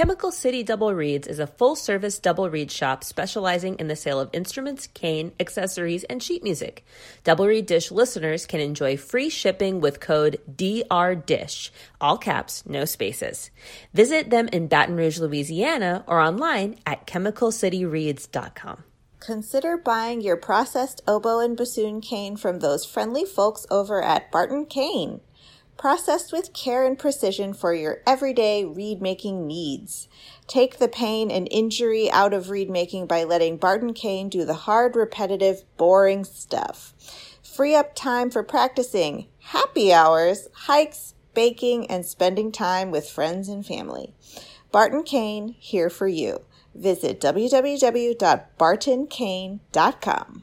Chemical City Double Reeds is a full service double reed shop specializing in the sale of instruments, cane, accessories, and sheet music. Double Reed Dish listeners can enjoy free shipping with code DRDISH, all caps, no spaces. Visit them in Baton Rouge, Louisiana, or online at chemicalcityreeds.com. Consider buying your processed oboe and bassoon cane from those friendly folks over at Barton Cane processed with care and precision for your everyday reed making needs. Take the pain and injury out of reed making by letting Barton Cane do the hard, repetitive, boring stuff. Free up time for practicing, happy hours, hikes, baking, and spending time with friends and family. Barton Cane, here for you. Visit www.bartoncane.com.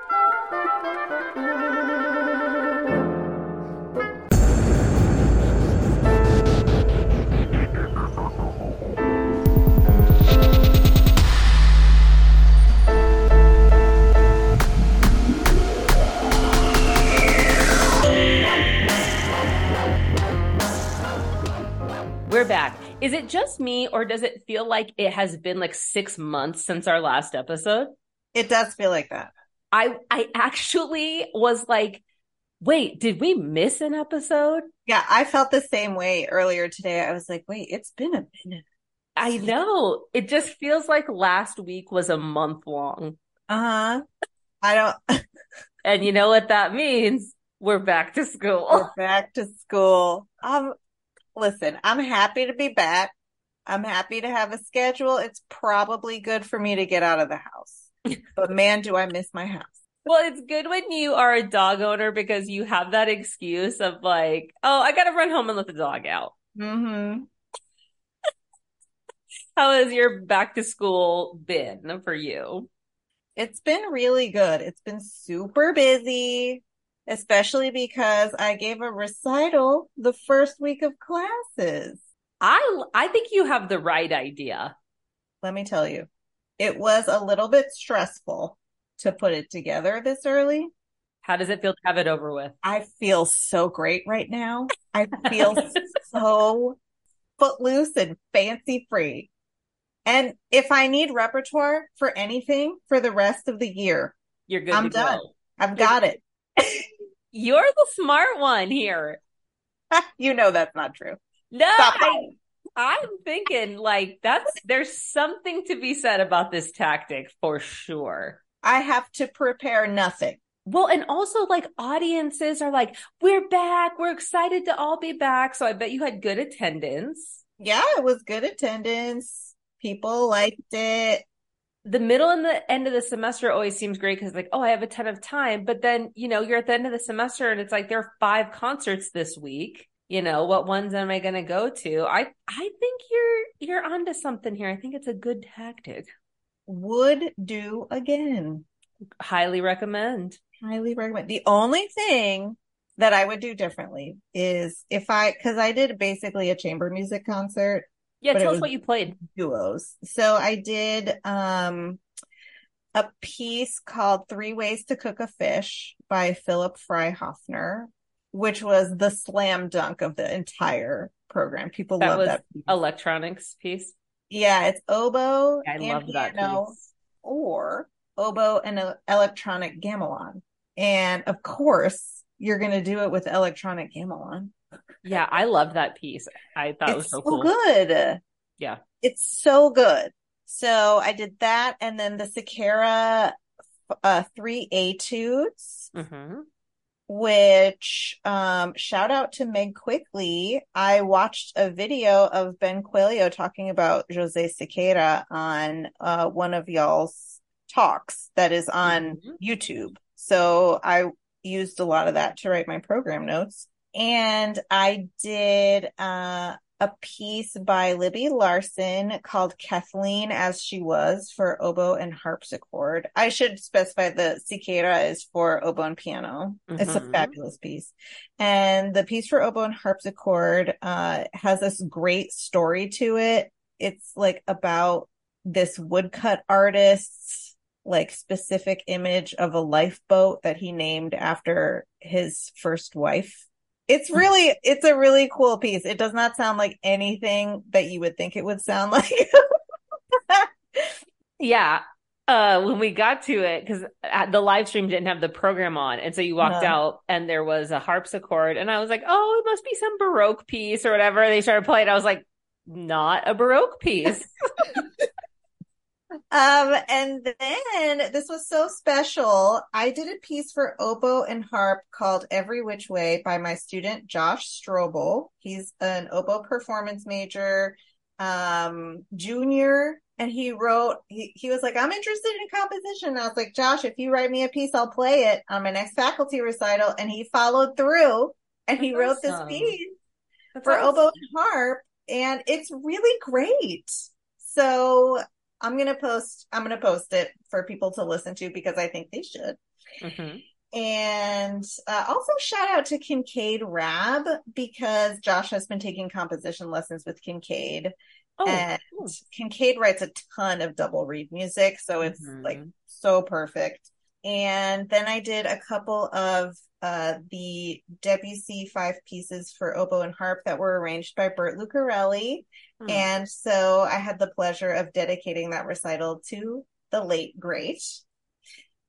We're back. Is it just me, or does it feel like it has been like six months since our last episode? It does feel like that. I I actually was like, wait, did we miss an episode? Yeah, I felt the same way earlier today. I was like, wait, it's been a minute. I know. It just feels like last week was a month long. Uh huh. I don't. and you know what that means? We're back to school. We're back to school. Um, listen, I'm happy to be back. I'm happy to have a schedule. It's probably good for me to get out of the house. but man, do I miss my house. Well, it's good when you are a dog owner because you have that excuse of like, oh, I got to run home and let the dog out. Mm-hmm. How has your back to school been for you? It's been really good. It's been super busy especially because I gave a recital the first week of classes. I I think you have the right idea. Let me tell you. It was a little bit stressful to put it together this early. How does it feel to have it over with? I feel so great right now. I feel so footloose and fancy free. And if I need repertoire for anything for the rest of the year, you're good. I'm done. Go. I've got it. You're the smart one here. you know that's not true. No, I, I'm thinking like that's there's something to be said about this tactic for sure. I have to prepare nothing. Well, and also like audiences are like, we're back. We're excited to all be back. So I bet you had good attendance. Yeah, it was good attendance. People liked it the middle and the end of the semester always seems great because like oh i have a ton of time but then you know you're at the end of the semester and it's like there are five concerts this week. You know what ones am i going to go to? I i think you're you're onto something here. I think it's a good tactic. Would do again. Highly recommend. Highly recommend. The only thing that i would do differently is if i because i did basically a chamber music concert yeah, tell us what you played. Duos. So I did um a piece called Three Ways to Cook a Fish by Philip Freihafner, which was the slam dunk of the entire program. People that love that piece. electronics piece. Yeah, it's oboe I love that piece. or oboe and electronic gamelan. And of course, you're going to do it with electronic gamelan. Yeah, I love that piece. I thought it's it was so, so cool. good. Yeah. It's so good. So I did that and then the Siqueira uh, three etudes, mm-hmm. which um, shout out to Meg Quickly. I watched a video of Ben Quaglio talking about Jose Siqueira on uh, one of y'all's talks that is on mm-hmm. YouTube. So I used a lot of that to write my program notes and I did uh, a piece by Libby Larsen called Kathleen as She Was for oboe and harpsichord. I should specify the Siqueira is for oboe and piano. Mm-hmm. It's a mm-hmm. fabulous piece. And the piece for oboe and harpsichord uh, has this great story to it. It's like about this woodcut artist's like specific image of a lifeboat that he named after his first wife. It's really, it's a really cool piece. It does not sound like anything that you would think it would sound like. yeah. Uh, when we got to it, because the live stream didn't have the program on. And so you walked No. out and there was a harpsichord. And I was like, oh, it must be some Baroque piece or whatever. They started playing. I was like, not a Baroque piece. Um, and then this was so special. I did a piece for oboe and harp called Every Which Way by my student Josh Strobel. He's an oboe performance major, um, junior, and he wrote, he, he was like, I'm interested in composition. And I was like, Josh, if you write me a piece, I'll play it on my next faculty recital. And he followed through and he That's wrote awesome. this piece That's for awesome. oboe and harp, and it's really great. So I'm gonna post. I'm gonna post it for people to listen to because I think they should. Mhm. And uh, also shout out to Kincaid Rabb because Josh has been taking composition lessons with Kincaid, Oh, and cool. Kincaid writes a ton of double reed music, so it's Mhm. like so perfect. And then I did a couple of uh, the Debussy five pieces for oboe and harp that were arranged by Bert Lucarelli. Hmm. And so I had the pleasure of dedicating that recital to the late great.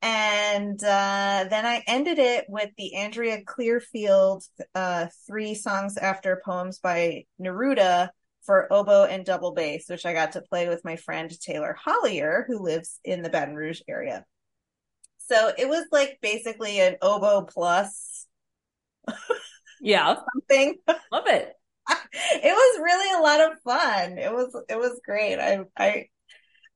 And uh, then I ended it with the Andrea Clearfield uh, three songs after poems by Neruda for oboe and double bass, which I got to play with my friend Taylor Hollier, who lives in the Baton Rouge area. So it was like basically an oboe plus yeah, something. love it. it was really a lot of fun. It was it was great. I I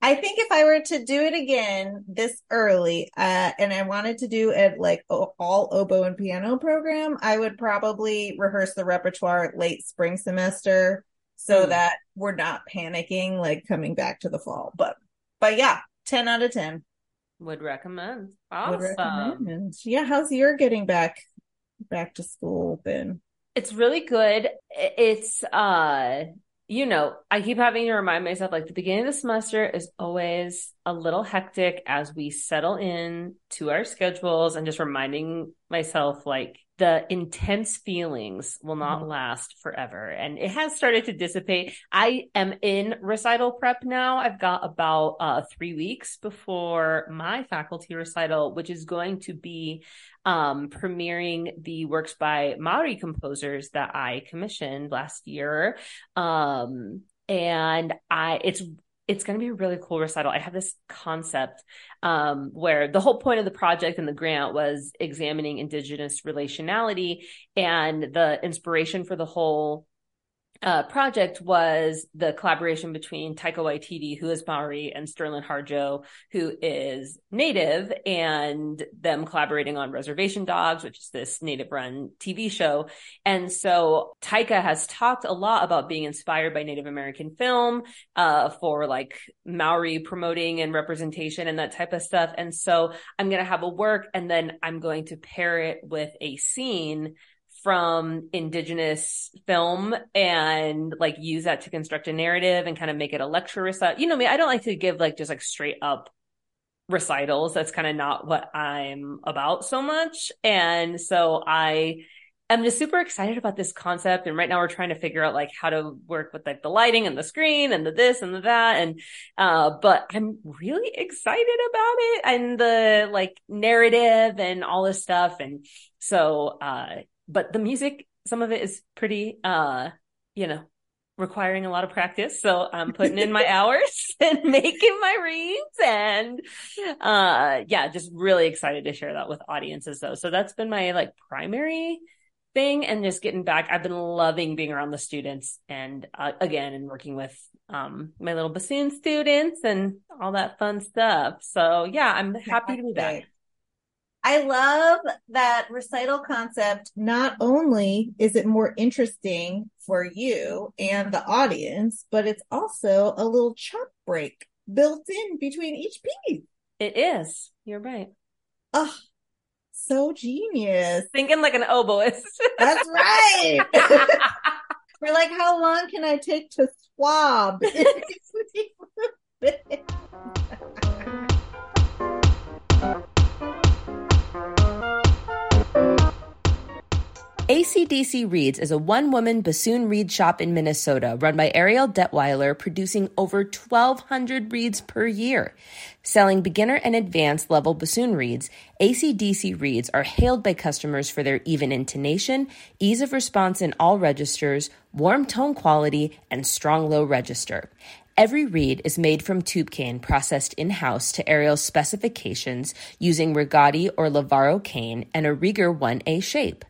I think if I were to do it again this early, uh, and I wanted to do it like all oboe and piano program, I would probably rehearse the repertoire late spring semester so Hmm. that we're not panicking like coming back to the fall. But but yeah, ten out of ten. Would recommend. Would Awesome. recommend. Yeah, how's your getting back back to school been? It's really good. It's uh you know, I keep having to remind myself like the beginning of the semester is always a little hectic as we settle in to our schedules and just reminding myself like the intense feelings will not Mhm. last forever. And it has started to dissipate. I am in recital prep now. I've got about uh 3 weeks before my faculty recital, which is going to be um, premiering the works by Maori composers that I commissioned last year. Um, and I, it's, it's going to be a really cool recital. I have this concept, um, where the whole point of the project and the grant was examining indigenous relationality and the inspiration for the whole uh, project was the collaboration between Taika Waititi, who is Maori, and Sterling Harjo, who is Native, and them collaborating on Reservation Dogs, which is this Native-run TV show. And so Taika has talked a lot about being inspired by Native American film uh, for like Maori promoting and representation and that type of stuff. And so I'm going to have a work, and then I'm going to pair it with a scene from indigenous film and like use that to construct a narrative and kind of make it a lecture recital. You know me, I don't like to give like just like straight up recitals. That's kind of not what I'm about so much. And so I am just super excited about this concept. And right now we're trying to figure out like how to work with like the lighting and the screen and the this and the that. And, uh, but I'm really excited about it and the like narrative and all this stuff. And so, uh, but the music, some of it is pretty, uh, you know, requiring a lot of practice. So I'm putting in my hours and making my reeds and, uh, yeah, just really excited to share that with audiences though. So that's been my like primary thing and just getting back. I've been loving being around the students and, uh, again, and working with, um, my little bassoon students and all that fun stuff. So yeah, I'm happy to be back. I love that recital concept. Not only is it more interesting for you and the audience, but it's also a little chop break built in between each piece. It is. You're right. Oh, so genius. Thinking like an oboist. That's right. We're like, how long can I take to swab? ACDC Reeds is a one woman bassoon reed shop in Minnesota run by Ariel Detweiler, producing over 1,200 reeds per year. Selling beginner and advanced level bassoon reeds, ACDC Reeds are hailed by customers for their even intonation, ease of response in all registers, warm tone quality, and strong low register. Every reed is made from tube cane processed in house to Ariel's specifications using Rigotti or Lavaro cane and a Rieger 1A shape.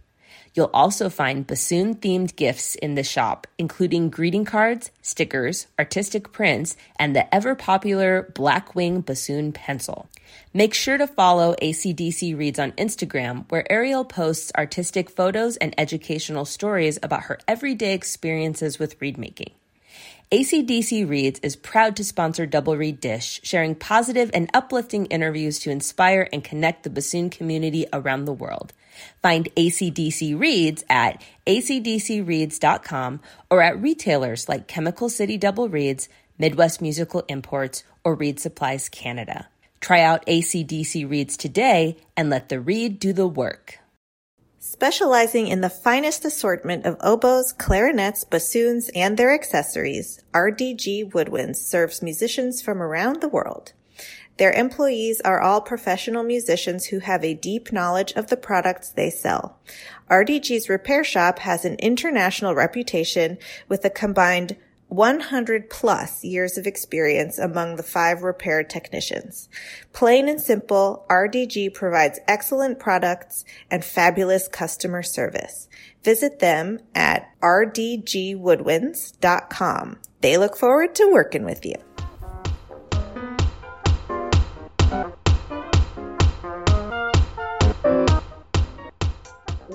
You'll also find bassoon themed gifts in the shop, including greeting cards, stickers, artistic prints, and the ever popular Blackwing bassoon pencil. Make sure to follow ACDC Reeds on Instagram, where Ariel posts artistic photos and educational stories about her everyday experiences with reed making. ACDC Reeds is proud to sponsor Double Reed Dish, sharing positive and uplifting interviews to inspire and connect the bassoon community around the world. Find ACDC Reeds at acdcreeds.com or at retailers like Chemical City Double Reeds, Midwest Musical Imports, or Reed Supplies Canada. Try out ACDC Reeds today and let the reed do the work. Specializing in the finest assortment of oboes, clarinets, bassoons, and their accessories, RDG Woodwinds serves musicians from around the world. Their employees are all professional musicians who have a deep knowledge of the products they sell. RDG's repair shop has an international reputation with a combined 100 plus years of experience among the five repair technicians. Plain and simple, RDG provides excellent products and fabulous customer service. Visit them at rdgwoodwinds.com. They look forward to working with you.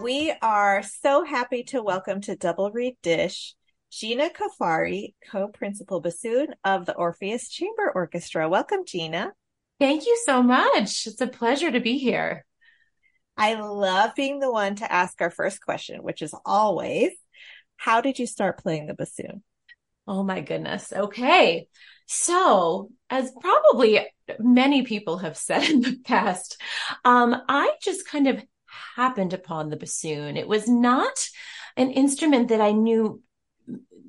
We are so happy to welcome to Double Reed Dish Gina Cuffari, co-principal bassoon of the Orpheus Chamber Orchestra. Welcome, Gina. Thank you so much. It's a pleasure to be here. I love being the one to ask our first question, which is always, how did you start playing the bassoon? Oh my goodness. Okay. So, as probably many people have said in the past, um, I just kind of happened upon the bassoon. It was not an instrument that I knew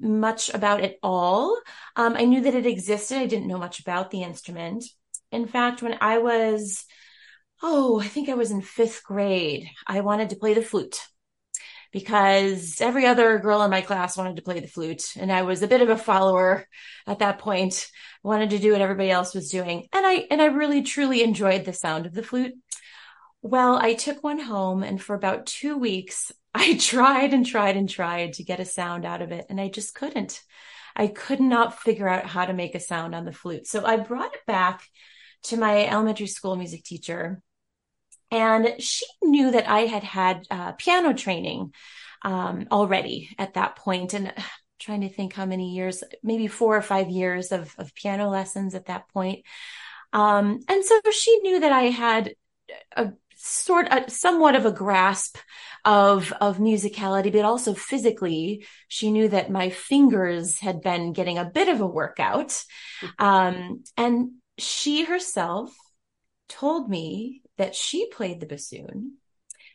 much about at all. Um, I knew that it existed. I didn't know much about the instrument. In fact, when I was, oh, I think I was in fifth grade, I wanted to play the flute because every other girl in my class wanted to play the flute. And I was a bit of a follower at that point, I wanted to do what everybody else was doing. And I, and I really truly enjoyed the sound of the flute. Well, I took one home and for about two weeks, I tried and tried and tried to get a sound out of it and I just couldn't. I could not figure out how to make a sound on the flute. So I brought it back to my elementary school music teacher and she knew that I had had uh, piano training um, already at that point. And trying to think how many years, maybe four or five years of, of piano lessons at that point. Um, and so she knew that I had a sort of somewhat of a grasp of of musicality but also physically she knew that my fingers had been getting a bit of a workout. Um, and she herself told me that she played the bassoon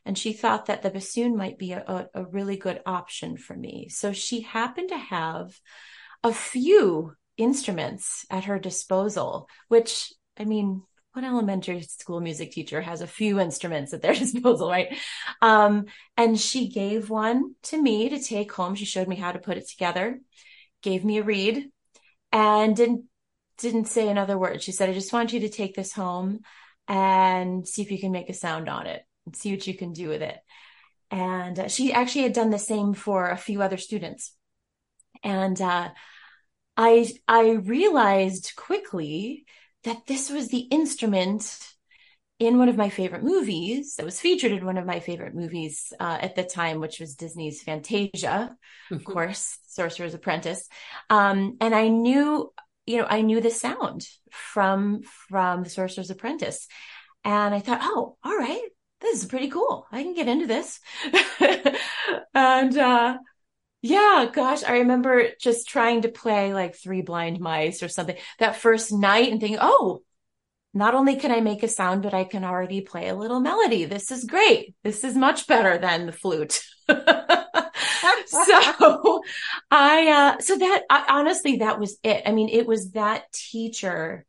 and she thought that the bassoon might be a, a, really good option for me. So she happened to have a few instruments at her disposal which i mean what elementary school music teacher has a few instruments at their disposal, right? Um, and she gave one to me to take home. She showed me how to put it together, gave me a reed, and didn't didn't say another word. She said, "I just want you to take this home and see if you can make a sound on it and see what you can do with it." And uh, she actually had done the same for a few other students, and uh, I I realized quickly that this was the instrument in one of my favorite movies that was featured in one of my favorite movies uh, at the time, which was Disney's Fantasia, of mm-hmm. course, Sorcerer's Apprentice. Um, and I knew, you know, I knew the sound from from the Sorcerer's Apprentice, and I thought, oh, all right, this is pretty cool. I can get into this. and uh, yeah, gosh, I remember just trying to play like Three Blind Mice or something that first night and thinking, oh, not only can I make a sound, but I can already play a little melody. This is great. This is much better than the flute. so I, uh, so that I, honestly, that was it. I mean, it was that teacher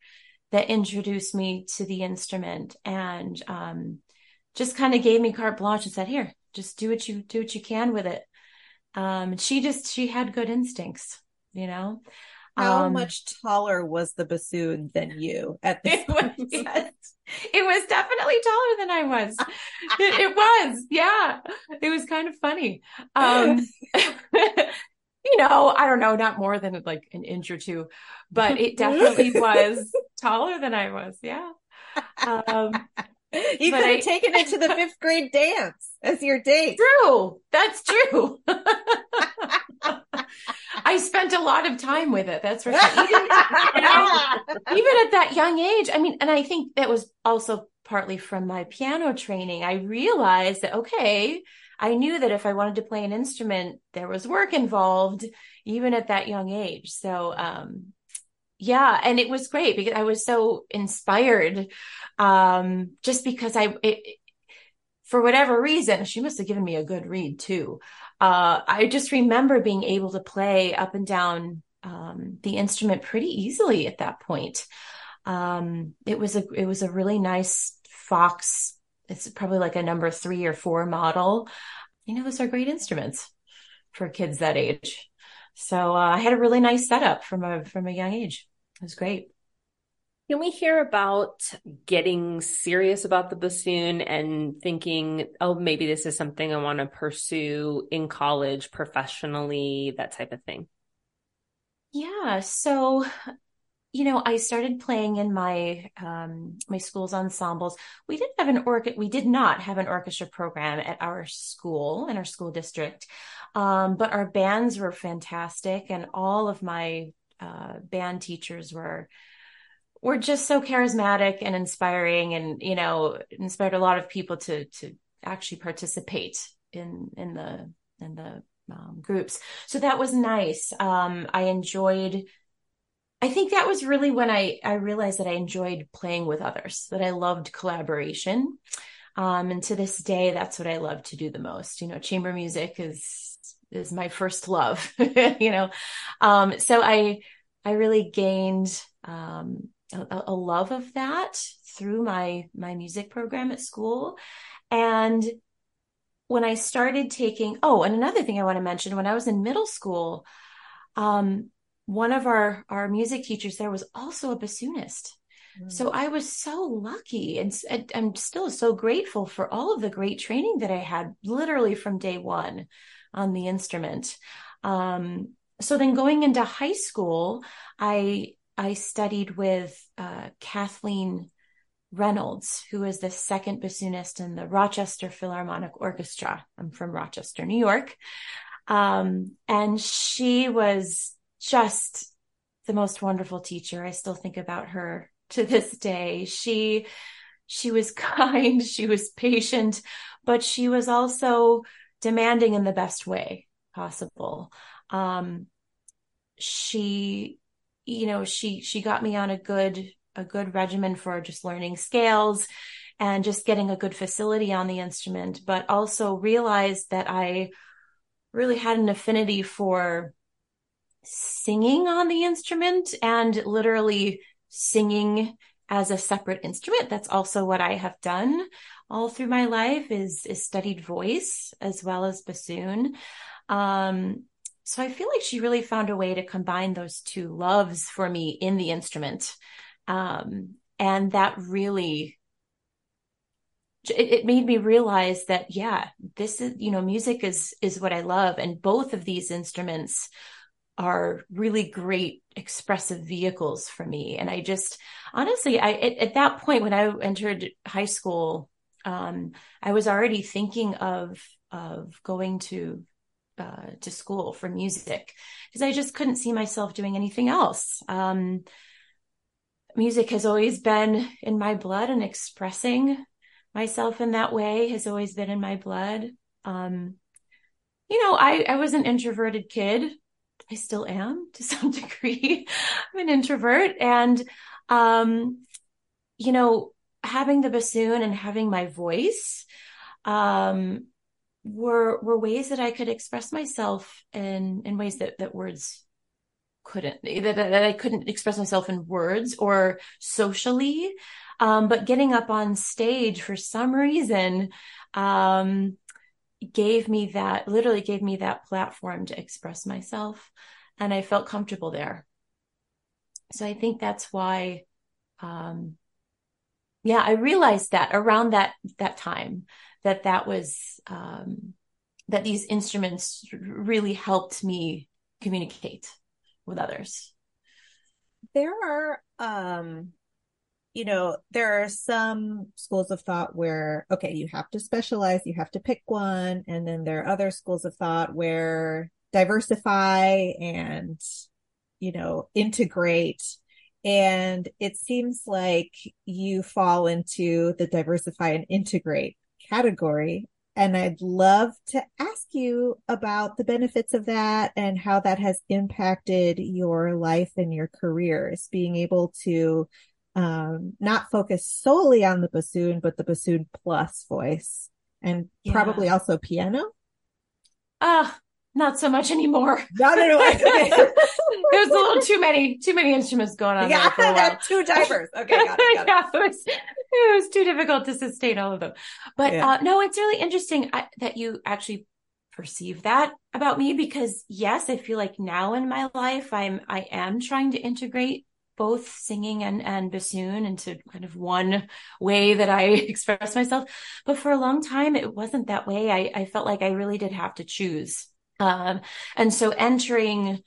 that introduced me to the instrument and, um, just kind of gave me carte blanche and said, here, just do what you, do what you can with it. Um, she just, she had good instincts, you know? How um, much taller was the bassoon than you at this it was, yes. it was definitely taller than I was. it, it, was, yeah. It was kind of funny. Um, you know, I don't know, not more than like an inch or two, but it definitely was taller than I was. Yeah. Um, you could have I, taken it to the fifth grade dance as your date. True. That's true. I spent a lot of time with it. That's for sure. Even, even at that young age. I mean, and I think that was also partly from my piano training. I realized that, okay, I knew that if I wanted to play an instrument, there was work involved, even at that young age. So, um, yeah, and it was great because I was so inspired, um, just because I, it, for whatever reason, she must have given me a good reed too uh, I just remember being able to play up and down um, the instrument pretty easily at that point. Um, it was a it was a really nice Fox. It's probably like a number three or four model. You know, those are great instruments for kids that age. So uh, I had a really nice setup from a from a young age. It was great. Can we hear about getting serious about the bassoon and thinking, oh, maybe this is something I want to pursue in college, professionally, that type of thing? Yeah. So, you know, I started playing in my um, my school's ensembles. We didn't have an orchestra. We did not have an orchestra program at our school in our school district, um, but our bands were fantastic, and all of my uh, band teachers were were just so charismatic and inspiring and you know inspired a lot of people to to actually participate in in the in the um, groups. So that was nice. Um i enjoyed i think that was really when i i realized that i enjoyed playing with others that i loved collaboration. Um and to this day that's what i love to do the most. You know chamber music is is my first love you know? Um so i i really gained um a, a love of that through my my music program at school. And when i started taking oh and another thing i want to mention when i was in middle school um one of our our music teachers there was also a bassoonist. Mm. so i was so lucky and i'm still so grateful for all of the great training that i had literally from day one on the instrument um so then going into high school i I studied with uh, Kathleen Reynolds, who is the second bassoonist in the Rochester Philharmonic Orchestra. I'm from Rochester, New York. Um, and she was just the most wonderful teacher. I still think about her to this day. She, she was kind, she was patient, but she was also demanding in the best way possible. Um, she you know, she, she got me on a good, a good regimen for just learning scales and just getting a good facility on the instrument, but also realized that I really had an affinity for singing on the instrument and literally singing as a separate instrument. That's also what I have done all through my life is, is studied voice as well as bassoon. Um, so I feel like she really found a way to combine those two loves for me in the instrument. Um, and that really, it, it made me realize that, yeah, this is, you know, music is, is what I love. And both of these instruments are really great expressive vehicles for me. And I just, honestly, I, at, at that point when I entered high school, um, I was already thinking of, of going to uh, to school for music because I just couldn't see myself doing anything else. Um, music has always been in my blood and expressing myself in that way has always been in my blood. Um, you know, I, I was an introverted kid. I still am to some degree. I'm an introvert and, um, you know, having the bassoon and having my voice, um, were, were ways that I could express myself in, in ways that, that words couldn't, that, that I couldn't express myself in words or socially. Um, but getting up on stage for some reason, um, gave me that, literally gave me that platform to express myself. And I felt comfortable there. So I think that's why, um, yeah, I realized that around that, that time that that was, um, that these instruments really helped me communicate with others. There are, um, you know, there are some schools of thought where, okay, you have to specialize, you have to pick one. And then there are other schools of thought where diversify and, you know, integrate. And it seems like you fall into the diversify and integrate category. And I'd love to ask you about the benefits of that and how that has impacted your life and your careers, being able to um, not focus solely on the bassoon, but the bassoon plus voice and yeah. probably also piano. Ah, uh, not so much anymore. No, no, no. There's a little too many, too many instruments going on. Yeah, there for a too diverse. Okay, got it, got it. yeah, it was, it was too difficult to sustain all of them. But yeah. uh, no, it's really interesting I, that you actually perceive that about me because yes, I feel like now in my life, I'm, I am trying to integrate both singing and, and bassoon into kind of one way that I express myself. But for a long time, it wasn't that way. I, I felt like I really did have to choose. Um, and so entering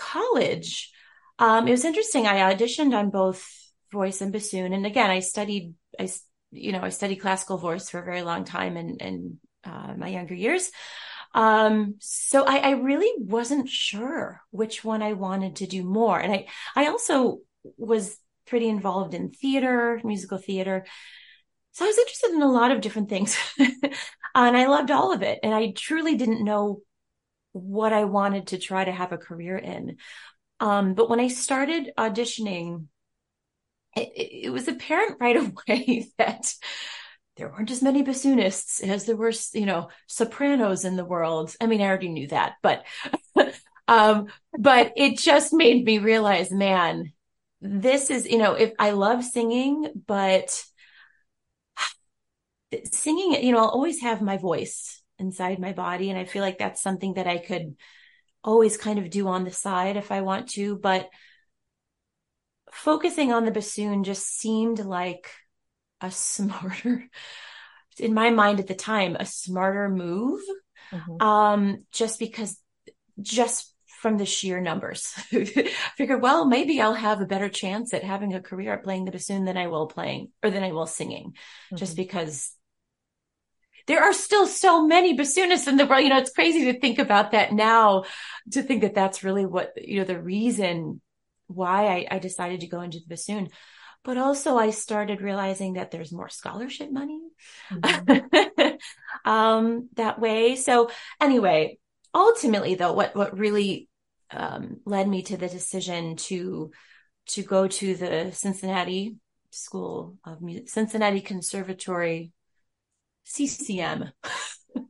college, um, it was interesting. I auditioned on both voice and bassoon. And again, I studied, I, you know, I studied classical voice for a very long time in, in uh, my younger years. Um, so I, I really wasn't sure which one I wanted to do more. And I, I also was pretty involved in theater, musical theater. So I was interested in a lot of different things and I loved all of it. And I truly didn't know what I wanted to try to have a career in. Um, but when I started auditioning, it, it, was apparent right away that there weren't as many bassoonists as there were, you know, sopranos in the world. I mean, I already knew that, but, um, but it just made me realize, man, this is, you know, if I love singing, but singing, you know, I'll always have my voice inside my body. And I feel like that's something that I could always kind of do on the side if I want to, but focusing on the bassoon just seemed like a smarter, in my mind at the time, a smarter move. Mm-hmm. Um, just because, just from the sheer numbers. Figured, well, maybe I'll have a better chance at having a career at playing the bassoon than I will playing or than I will singing, mm-hmm. just because there are still so many bassoonists in the world. You know, it's crazy to think about that now, to think that that's really what, you know, the reason why I, I decided to go into the bassoon but also I started realizing that there's more scholarship money mm-hmm. um, that way. So anyway, ultimately though, what, what really um, led me to the decision to, to go to the Cincinnati School of Music, Cincinnati Conservatory, CCM.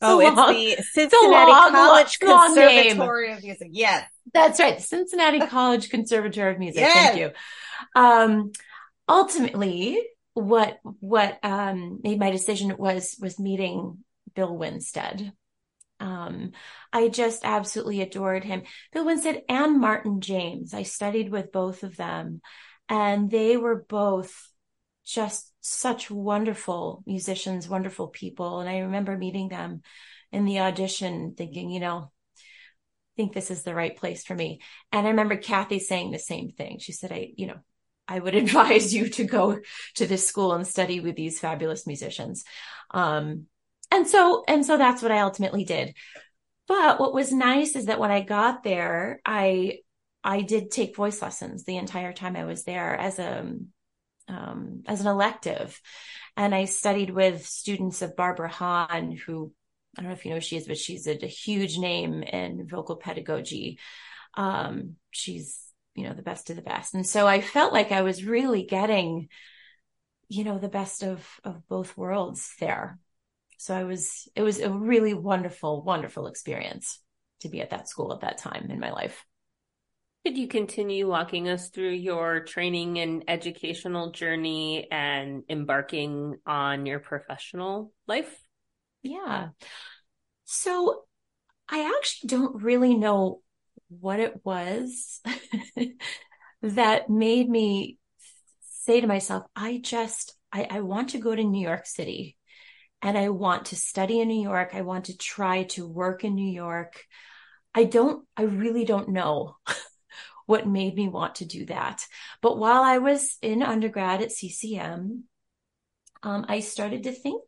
oh, it's the Cincinnati long, College long, Conservatory long of Music. Yes. That's right. Cincinnati College Conservatory of Music. Yes. Thank you. Um, ultimately, what what um, made my decision was was meeting Bill Winstead. Um, I just absolutely adored him. Bill Winstead and Martin James. I studied with both of them, and they were both just such wonderful musicians, wonderful people. And I remember meeting them in the audition, thinking, you know, I think this is the right place for me. And I remember Kathy saying the same thing. She said, I, you know, I would advise you to go to this school and study with these fabulous musicians. Um, and so, and so that's what I ultimately did. But what was nice is that when I got there, I, I did take voice lessons the entire time I was there as a, um, as an elective. And I studied with students of Barbara Honn, who I don't know if you know who she is, but she's a, a huge name in vocal pedagogy. Um, she's you know, the best of the best. And so I felt like I was really getting you know, the best of, of both worlds there. So I was, it was a really wonderful, wonderful experience to be at that school at that time in my life. Could you continue walking us through your training and educational journey and embarking on your professional life? Yeah. So I actually don't really know what it was that made me say to myself, I just, I, I want to go to New York City and I want to study in New York. I want to try to work in New York. I don't, I really don't know what made me want to do that. But while I was in undergrad at CCM, um, I started to think,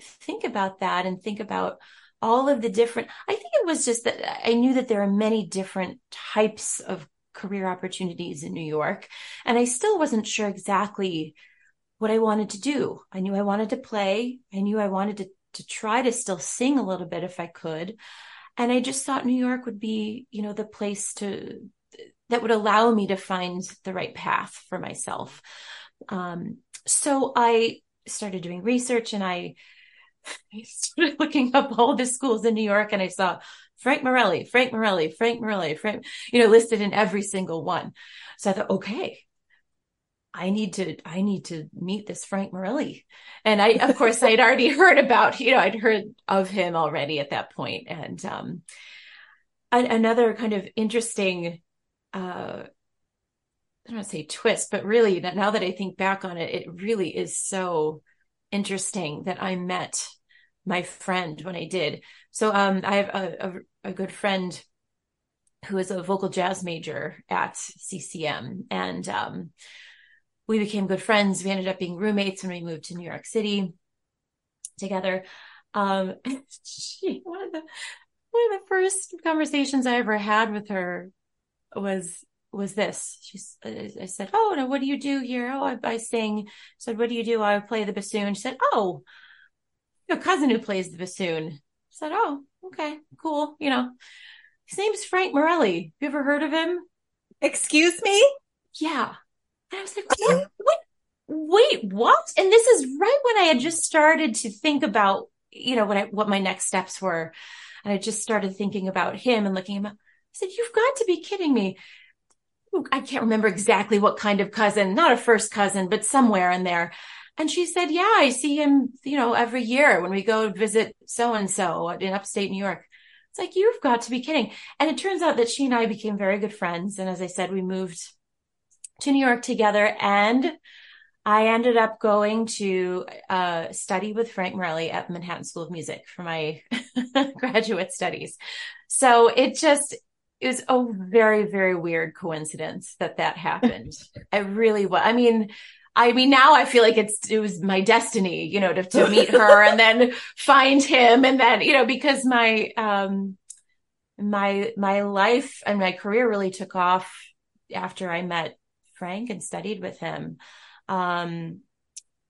think about that and think about all of the different, I think it was just that I knew that there are many different types of career opportunities in New York. And I still wasn't sure exactly what I wanted to do. I knew I wanted to play. I knew I wanted to, to try to still sing a little bit if I could. And I just thought New York would be, you know, the place to, that would allow me to find the right path for myself. Um, so I started doing research and I, I started looking up all the schools in New York and I saw Frank Morelli, Frank Morelli, Frank Morelli, Frank, you know, listed in every single one. So I thought, okay, I need to, I need to meet this Frank Morelli. And I, of course, I had already heard about, you know, I'd heard of him already at that point. And, um, another kind of interesting, uh, I don't want to say twist, but really now that I think back on it, it really is so interesting that I met my friend when I did. So, um, I have a, a, a good friend who is a vocal jazz major at CCM and, um, we became good friends. We ended up being roommates when we moved to New York City together. Um, she, one of the, one of the first conversations I ever had with her was, was this. She's, uh, I said, Oh, no, what do you do here? Oh, I, I sing. I said, what do you do? I play the bassoon. She said, Oh, your cousin who plays the bassoon. I said, Oh, okay, cool. You know, his name's Frank Morelli. Have you ever heard of him? Excuse me? Yeah. And I was like, uh-huh. what? what? Wait, what? And this is right when I had just started to think about, you know, what I, what my next steps were. And I just started thinking about him and looking at him. Said, you've got to be kidding me. I can't remember exactly what kind of cousin, not a first cousin, but somewhere in there. And she said, yeah, I see him, you know, every year when we go visit so and so in upstate New York. It's like, you've got to be kidding. And it turns out that she and I became very good friends. And as I said, we moved to New York together and I ended up going to uh, study with Frank Morelli at Manhattan School of Music for my graduate studies. So it just it was a very very weird coincidence that that happened. I really was. I mean, I mean now I feel like it's it was my destiny, you know, to to meet her and then find him and then you know because my um my my life and my career really took off after I met Frank and studied with him. Um,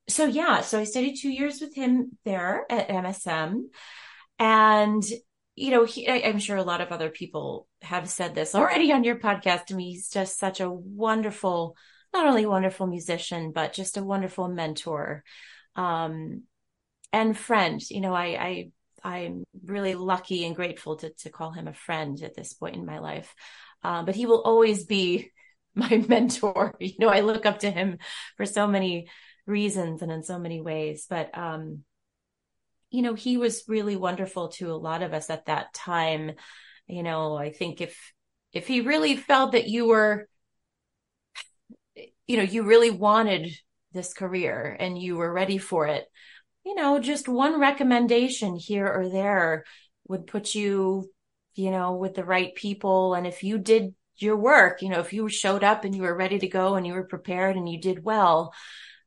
so yeah, so I studied two years with him there at MSM. And, you know, he, I, I'm sure a lot of other people have said this already on your podcast to me. He's just such a wonderful, not only wonderful musician, but just a wonderful mentor, um, and friend. You know, I, I, I'm really lucky and grateful to, to call him a friend at this point in my life. Uh, but he will always be my mentor. You know, I look up to him for so many reasons and in so many ways. But, um, you know, he was really wonderful to a lot of us at that time. You know, I think if, if he really felt that you were, you know, you really wanted this career and you were ready for it, you know, just one recommendation here or there would put you, you know, with the right people. And if you did your work. You know, if you showed up and you were ready to go and you were prepared and you did well,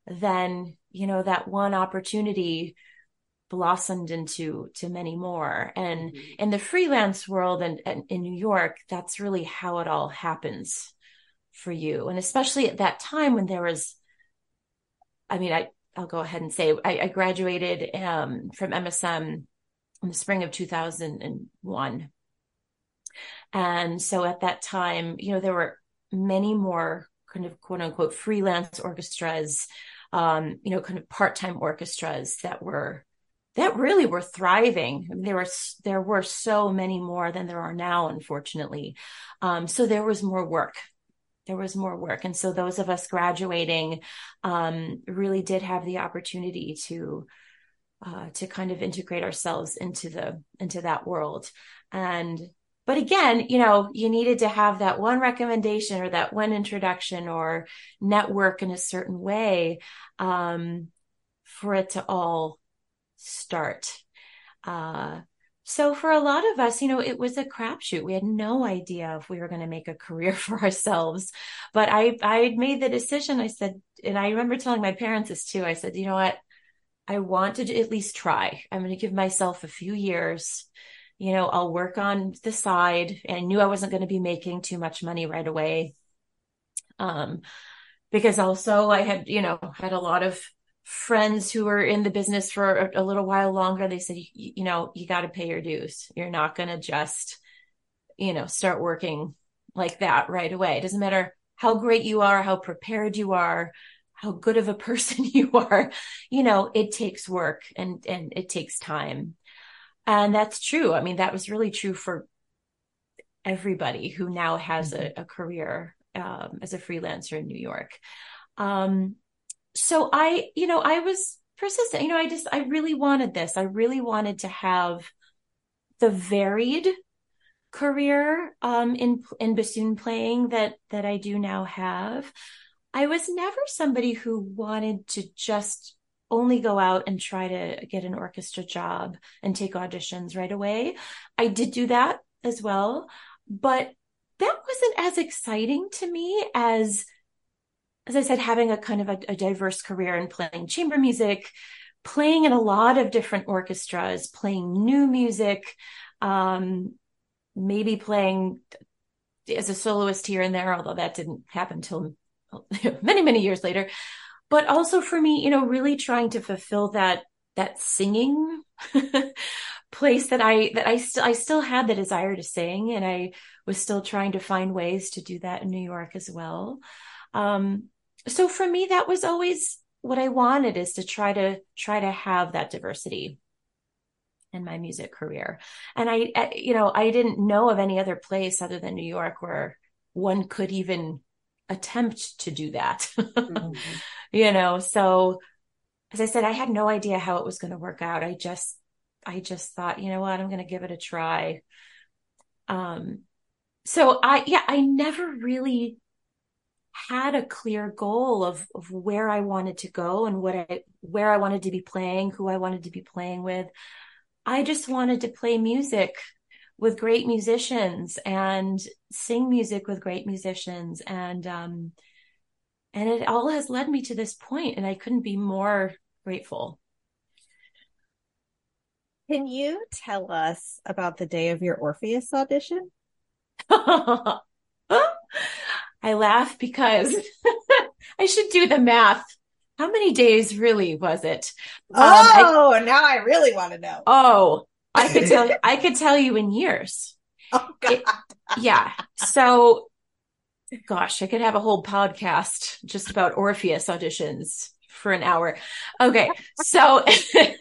then, you know, that one opportunity blossomed into to many more. And mm-hmm. in the freelance world and, and in New York, that's really how it all happens for you. And especially at that time when there was, I mean, I, I'll go ahead and say I, I graduated um, from MSM in the spring of 2001 and so at that time, you know, there were many more kind of quote unquote freelance orchestras um, you know, kind of part-time orchestras that were that really were thriving. There were there were so many more than there are now, unfortunately. Um, so there was more work. There was more work, and so those of us graduating um, really did have the opportunity to uh, to kind of integrate ourselves into the into that world. And but again, you know, you needed to have that one recommendation or that one introduction or network in a certain way um, for it to all start. Uh, so for a lot of us, you know, it was a crapshoot. We had no idea if we were going to make a career for ourselves. But I, I made the decision. I said, and I remember telling my parents this too. I said, you know what? I want to at least try. I'm going to give myself a few years. You know, I'll work on the side. And I knew I wasn't going to be making too much money right away. Um, because also I had, you know, had a lot of friends who were in the business for a, a little while longer, they said, you, know, you got to pay your dues. You're not going to just, you know, start working like that right away. It doesn't matter how great you are, how prepared you are, how good of a person you are. You know, it takes work and, and it takes time. And that's true. I mean, that was really true for everybody who now has mm-hmm. a, a, career um, as a freelancer in New York. Um, so I, you know, I was persistent. You know, I just, I really wanted this. I really wanted to have the varied career um, in in bassoon playing that that I do now have. I was never somebody who wanted to just only go out and try to get an orchestra job and take auditions right away. I did do that as well, but that wasn't as exciting to me as as I said, having a kind of a, a diverse career in playing chamber music, playing in a lot of different orchestras, playing new music, um, maybe playing as a soloist here and there, although that didn't happen until many, many years later. But also for me, you know, really trying to fulfill that, that singing place that I, that I still, I still had the desire to sing and I was still trying to find ways to do that in New York as well. Um, so for me, that was always what I wanted is to try to try to have that diversity in my music career. And I, I, you know, I didn't know of any other place other than New York where one could even attempt to do that. mm-hmm. You know, so as I said, I had no idea how it was going to work out. I just, I just thought, you know what, I'm going to give it a try. Um, so I, yeah, I never really had a clear goal of, of where I wanted to go and what I, where I wanted to be playing, who I wanted to be playing with. I just wanted to play music with great musicians and sing music with great musicians. And, um, and it all has led me to this point and I couldn't be more grateful. Can you tell us about the day of your Orpheus audition? I laugh because I should do the math. How many days really was it? Oh, um, I, now I really want to know. Oh, I could tell. I could tell you in years. Oh God. It, yeah. So, gosh, I could have a whole podcast just about Orpheus auditions for an hour. Okay. So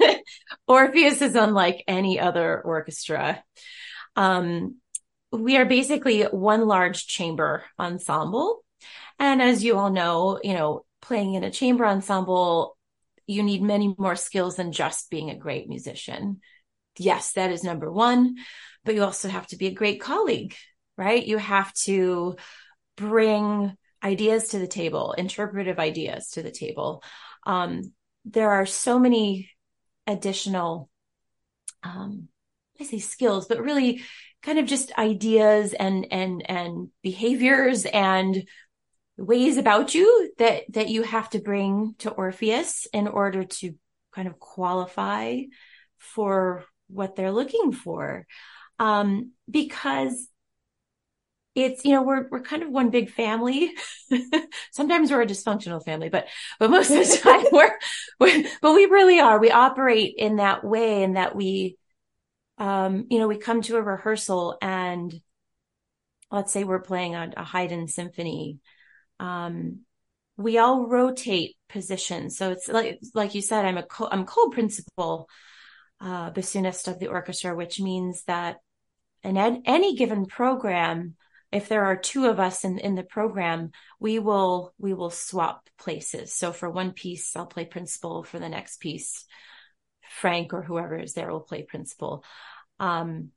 Orpheus is unlike any other orchestra. Um, we are basically one large chamber ensemble. And as you all know, you know, playing in a chamber ensemble, you need many more skills than just being a great musician. Yes, that is number one, but you also have to be a great colleague, right? You have to bring ideas to the table, interpretive ideas to the table. Um, there are so many additional, um, I say skills, but really kind of just ideas and and and behaviors and ways about you that that you have to bring to Orpheus in order to kind of qualify for what they're looking for. Um because it's you know we're we're kind of one big family. Sometimes we're a dysfunctional family but but most of the time we're, we're but we really are. We operate in that way and that we um, you know, we come to a rehearsal and let's say we're playing a, a Haydn symphony. Um, we all rotate positions. So it's like, like you said, I'm a co- I'm co-principal uh, bassoonist of the orchestra, which means that in ed- any given program, if there are two of us in, in the program, we will, we will swap places. So for one piece, I'll play principal for the next piece. Frank or whoever is there will play principal. Um,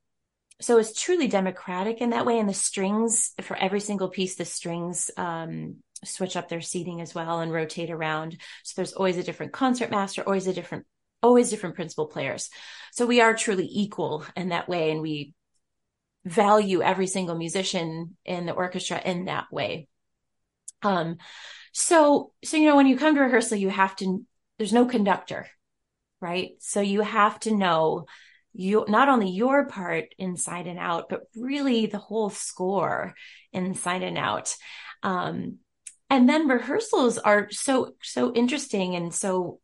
so it's truly democratic in that way. And the strings for every single piece, the strings, um, switch up their seating as well and rotate around. So there's always a different concert master, always a different, always different principal players. So we are truly equal in that way. And we value every single musician in the orchestra in that way. Um, so, so, you know, when you come to rehearsal, you have to, there's no conductor, right? So you have to know you, not only your part inside and out, but really the whole score inside and out. Um, and then rehearsals are so, so interesting and so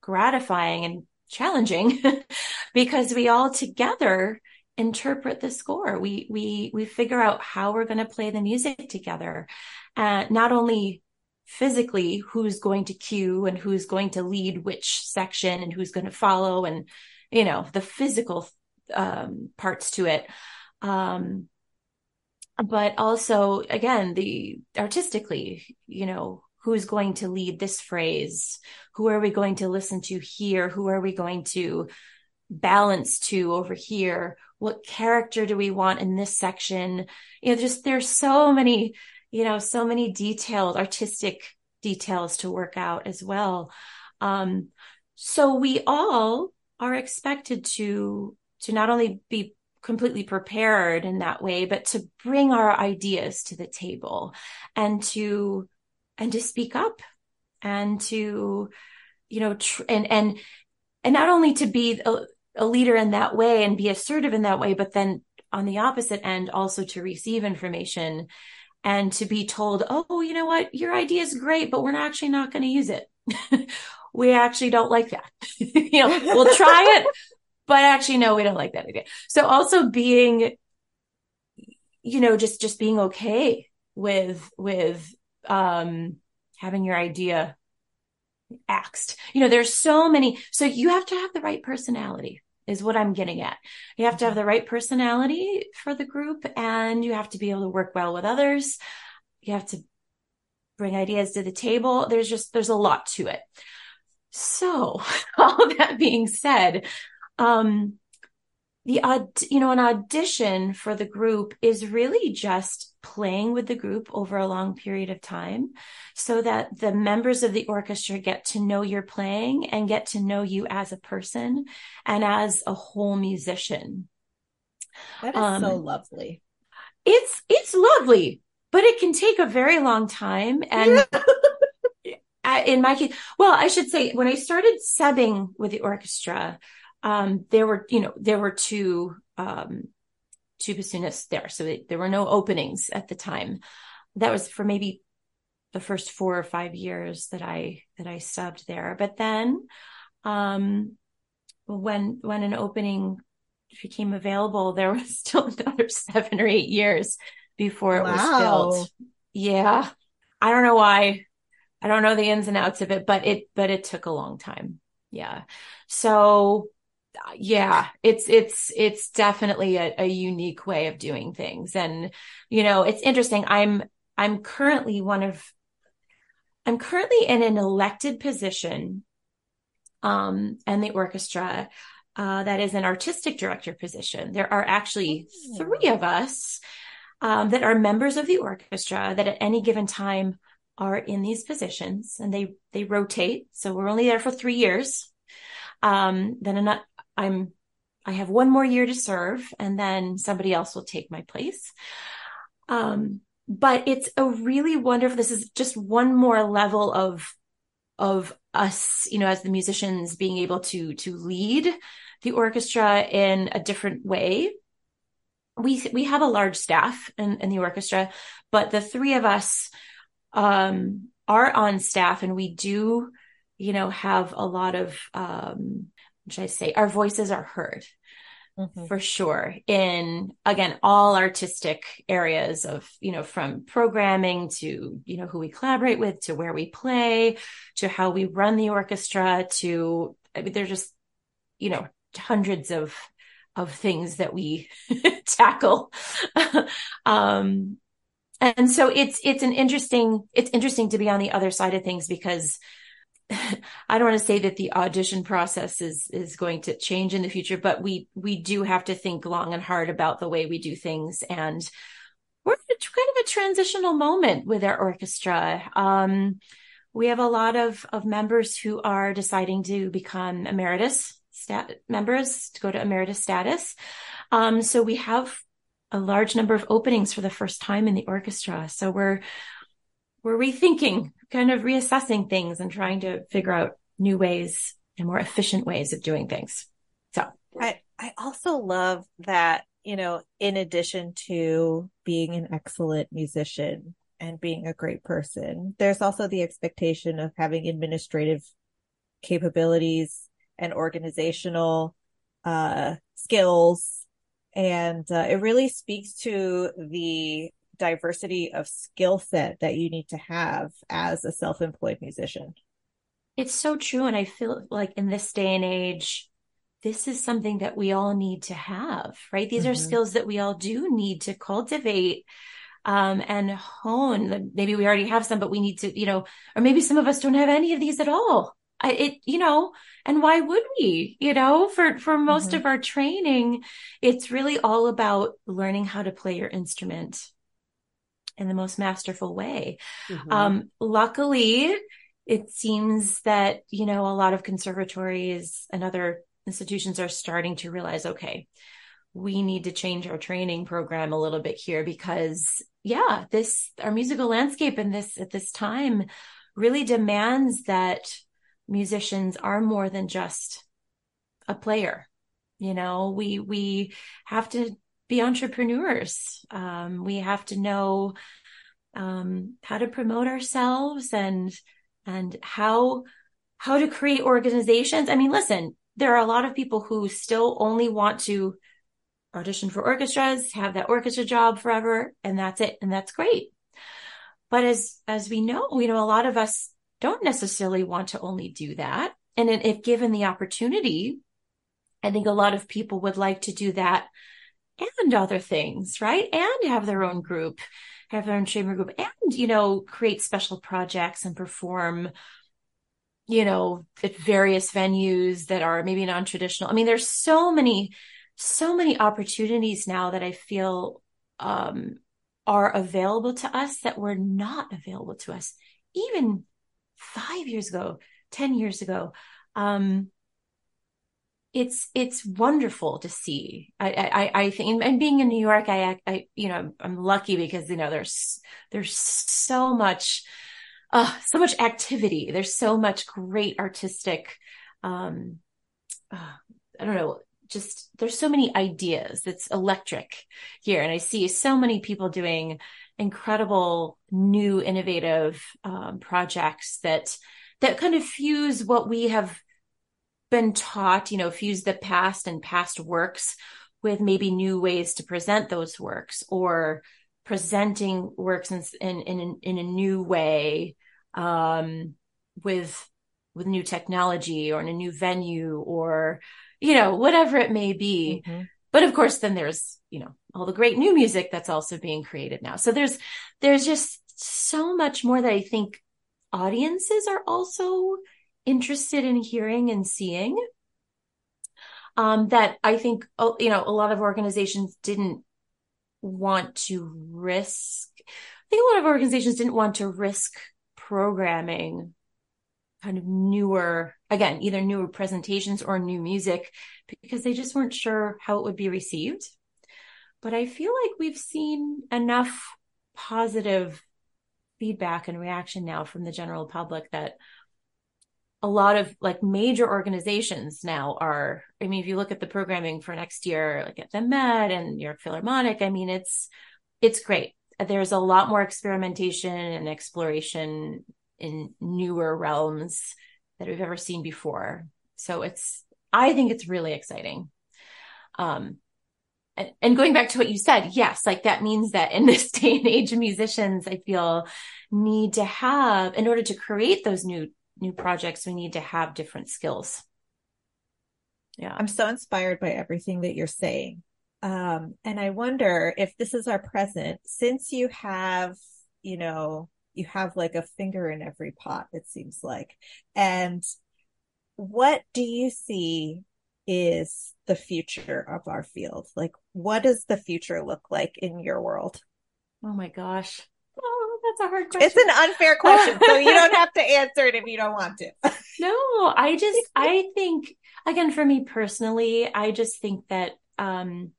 gratifying and challenging because we all together interpret the score. We, we, we figure out how we're going to play the music together. And not only physically who's going to cue and who's going to lead which section and who's going to follow and, you know, the physical, um, parts to it. Um, but also again, the artistically, you know, who's going to lead this phrase? Who are we going to listen to here? Who are we going to balance to over here? What character do we want in this section? You know, just there's so many, you know, so many detailed artistic details to work out as well. Um, so we all are expected to, to not only be completely prepared in that way, but to bring our ideas to the table and to, and to speak up and to, you know, tr- and, and, and not only to be a, a leader in that way and be assertive in that way, but then on the opposite end, also to receive information and to be told, Oh, you know what? Your idea is great, but we're actually not going to use it. we actually don't like that. you know, we'll try it, but actually, no, we don't like that idea. So also being, you know, just, just being okay with, with, um, having your idea axed. You know, there's so many, so you have to have the right personality is what I'm getting at. You have to have the right personality for the group and you have to be able to work well with others. You have to bring ideas to the table. There's just, there's a lot to it. So all that being said, um, the odd you know an audition for the group is really just playing with the group over a long period of time so that the members of the orchestra get to know you're playing and get to know you as a person and as a whole musician. That is um, so lovely. it's it's lovely but it can take a very long time and in my case well i should say when i started subbing with the orchestra um, there were, you know, there were two, um, two bassoonists there. So there were no openings at the time. That was for maybe the first four or five years that I, that I subbed there. But then, um, when, when an opening became available, there was still another seven or eight years before it wow. was filled. Yeah. I don't know why. I don't know the ins and outs of it, but it, but it took a long time. Yeah. So yeah, it's, it's, it's definitely a, a unique way of doing things. And, you know, it's interesting. I'm, I'm currently one of, I'm currently in an elected position, um, and the orchestra, uh, that is an artistic director position. There are actually three of us, um, that are members of the orchestra that at any given time are in these positions and they, they rotate. So we're only there for three years. Um, then an- I'm, I have one more year to serve and then somebody else will take my place. Um, but it's a really wonderful, this is just one more level of, of us, you know, as the musicians being able to, to lead the orchestra in a different way. We, we have a large staff in, in the orchestra, but the three of us, um, are on staff and we do, you know, have a lot of, um, should I say, our voices are heard. mm-hmm. for sure in again all artistic areas of you know from programming to you know who we collaborate with to where we play to how we run the orchestra to I mean there's just you know hundreds of of things that we tackle um and so it's it's an interesting it's interesting to be on the other side of things because I don't want to say that the audition process is is going to change in the future, but we we do have to think long and hard about the way we do things, and we're kind of a transitional moment with our orchestra. Um, we have a lot of of members who are deciding to become emeritus stat members to go to emeritus status. Um, so we have a large number of openings for the first time in the orchestra. So we're we're rethinking, kind of reassessing things and trying to figure out new ways and more efficient ways of doing things. So I I also love that, you know, in addition to being an excellent musician and being a great person, there's also the expectation of having administrative capabilities and organizational uh, skills and uh, it really speaks to the diversity of skill set that you need to have as a self-employed musician. It's so true. And I feel like in this day and age, this is something that we all need to have, right? These mm-hmm. are skills that we all do need to cultivate um, and hone. Maybe we already have some, but we need to, you know, or maybe some of us don't have any of these at all. I, it, you know, and why would we, you know, for, for most mm-hmm. of our training, it's really all about learning how to play your instrument in the most masterful way. Mm-hmm. Um, luckily, it seems that, you know, a lot of conservatories and other institutions are starting to realize, okay, we need to change our training program a little bit here because yeah, this, our musical landscape in this, at this time really demands that musicians are more than just a player. You know, we, we have to be entrepreneurs. Um, we have to know, um, how to promote ourselves and, and how, how to create organizations. I mean, listen, there are a lot of people who still only want to audition for orchestras, have that orchestra job forever, and that's it. And that's great. But as, as we know, you know, a lot of us don't necessarily want to only do that. And if given the opportunity, I think a lot of people would like to do that and other things, right? And have their own group, have their own chamber group and, you know, create special projects and perform, you know, at various venues that are maybe non-traditional. I mean, there's so many, so many opportunities now that I feel, um, are available to us that were not available to us even five years ago, 10 years ago. Um, it's it's wonderful to see. I I, I think, and being in New York, I I you know I'm lucky because you know there's there's so much, uh, so much activity. There's so much great artistic, um, uh, I don't know, just there's so many ideas. It's electric here, and I see so many people doing incredible new innovative um, projects that that kind of fuse what we have been taught you know fuse the past and past works with maybe new ways to present those works or presenting works in in in, in a new way um, with with new technology or in a new venue or you know whatever it may be mm-hmm. but of course then there's you know all the great new music that's also being created now. So there's, there's just so much more that I think audiences are also interested in hearing and seeing. Um, that I think, oh, you know, a lot of organizations didn't want to risk. I think a lot of organizations didn't want to risk programming kind of newer, again, either newer presentations or new music because they just weren't sure how it would be received but I feel like we've seen enough positive feedback and reaction now from the general public that a lot of like major organizations now are i mean if you look at the programming for next year like at the met and new york philharmonic i mean it's it's great. There's a lot more experimentation and exploration in newer realms that we've ever seen before. So it's i think it's really exciting. Um, and, going back to what you said, yes, like that means that in this day and age, musicians, I feel need to have, in order to create those new, new projects, we need to have different skills. Yeah. I'm so inspired by everything that you're saying. Um, and I wonder if this is our present, since you have, you know, you have like a finger in every pot, it seems like. And what do you see is the future of our field? Like, what does the future look like in your world? Oh my gosh. That's a hard question. It's an unfair question, so you don't have to answer it if you don't want to. no, I just, I think, again, for me personally, I just think that, um,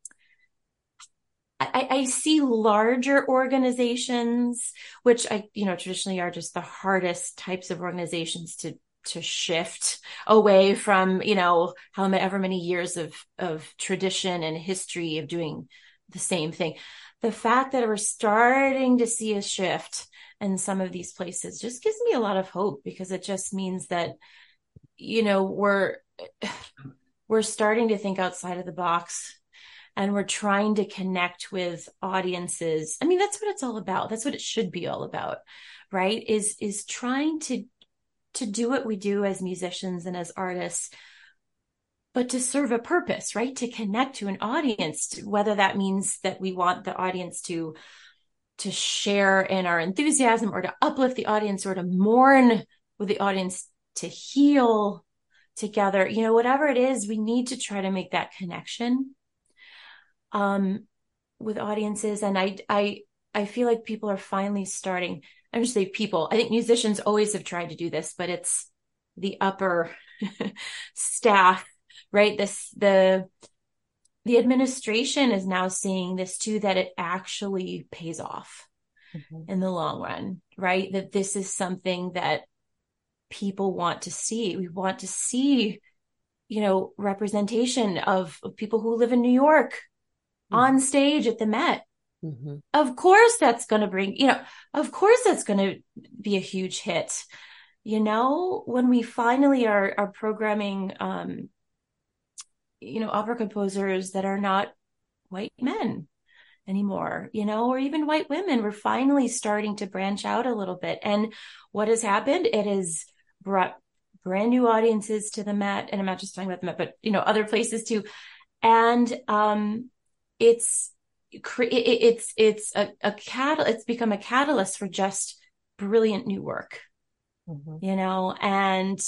I, I, see larger organizations, which I, you know, traditionally are just the hardest types of organizations to to shift away from, you know, however many years of of tradition and history of doing the same thing. The fact that we're starting to see a shift in some of these places just gives me a lot of hope because it just means that, you know, we're we're starting to think outside of the box and we're trying to connect with audiences. I mean, that's what it's all about. That's what it should be all about, right? Is, is trying to, to do what we do as musicians and as artists, but to serve a purpose, right? To connect to an audience, whether that means that we want the audience to, to share in our enthusiasm or to uplift the audience or to mourn with the audience, to heal together, you know, whatever it is, we need to try to make that connection um, with audiences. And I, I, I feel like people are finally starting. I'm just say people. I think musicians always have tried to do this, but it's the upper staff, right? This, the, the administration is now seeing this too, that it actually pays off mm-hmm. in the long run, right? That this is something that people want to see. We want to see, you know, representation of, of people who live in New York mm-hmm. on stage at the Met. Mm-hmm. Of course, that's going to bring, you know, of course, that's going to be a huge hit. You know, when we finally are, are programming, um, you know, opera composers that are not white men anymore, you know, or even white women, we're finally starting to branch out a little bit. And what has happened? It has brought brand new audiences to the Met. And I'm not just talking about the Met, but, you know, other places too. And, um, it's it's it's a, a cat it's become a catalyst for just brilliant new work mm-hmm. you know and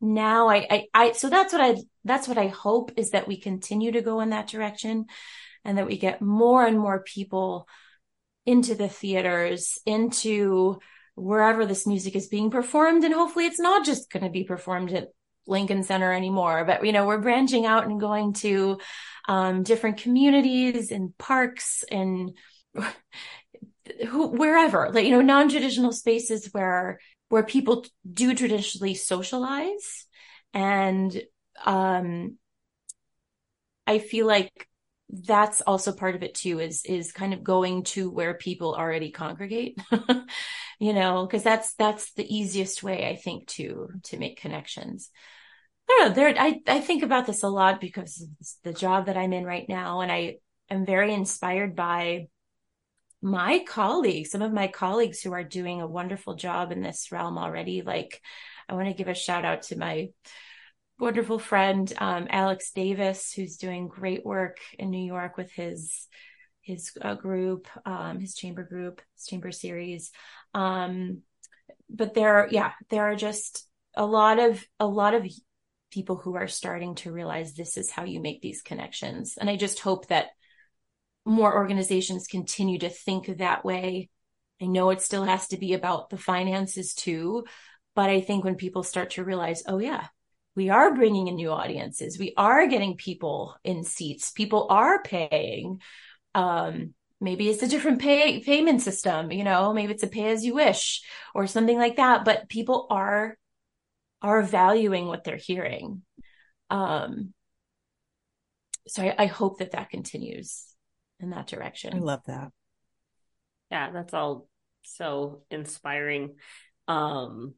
now I, I i so that's what i that's what i hope is that we continue to go in that direction and that we get more and more people into the theaters into wherever this music is being performed. And hopefully it's not just going to be performed at Lincoln Center anymore, but you know, we're branching out and going to um, different communities and parks and wherever, like, you know, non-traditional spaces where, where people do traditionally socialize. And, um, I feel like that's also part of it too, is, is kind of going to where people already congregate, you know, cause that's, that's the easiest way, I think, to, to make connections. I don't know. There, I, I think about this a lot because the job that I'm in right now. And I am very inspired by my colleagues, some of my colleagues who are doing a wonderful job in this realm already. Like, I want to give a shout out to my wonderful friend, um, Alex Davis, who's doing great work in New York with his, his uh, group, um, his chamber group, his chamber series. Um, but there, yeah, there are just a lot of, a lot of people who are starting to realize this is how you make these connections. And I just hope that more organizations continue to think that way. I know it still has to be about the finances too, but I think when people start to realize, oh yeah, we are bringing in new audiences. We are getting people in seats. People are paying. Um, maybe it's a different pay payment system, you know, maybe it's a pay as you wish or something like that, but people are are valuing what they're hearing. Um, so I, I hope that that continues in that direction. I love that. Yeah, that's all so inspiring. Um,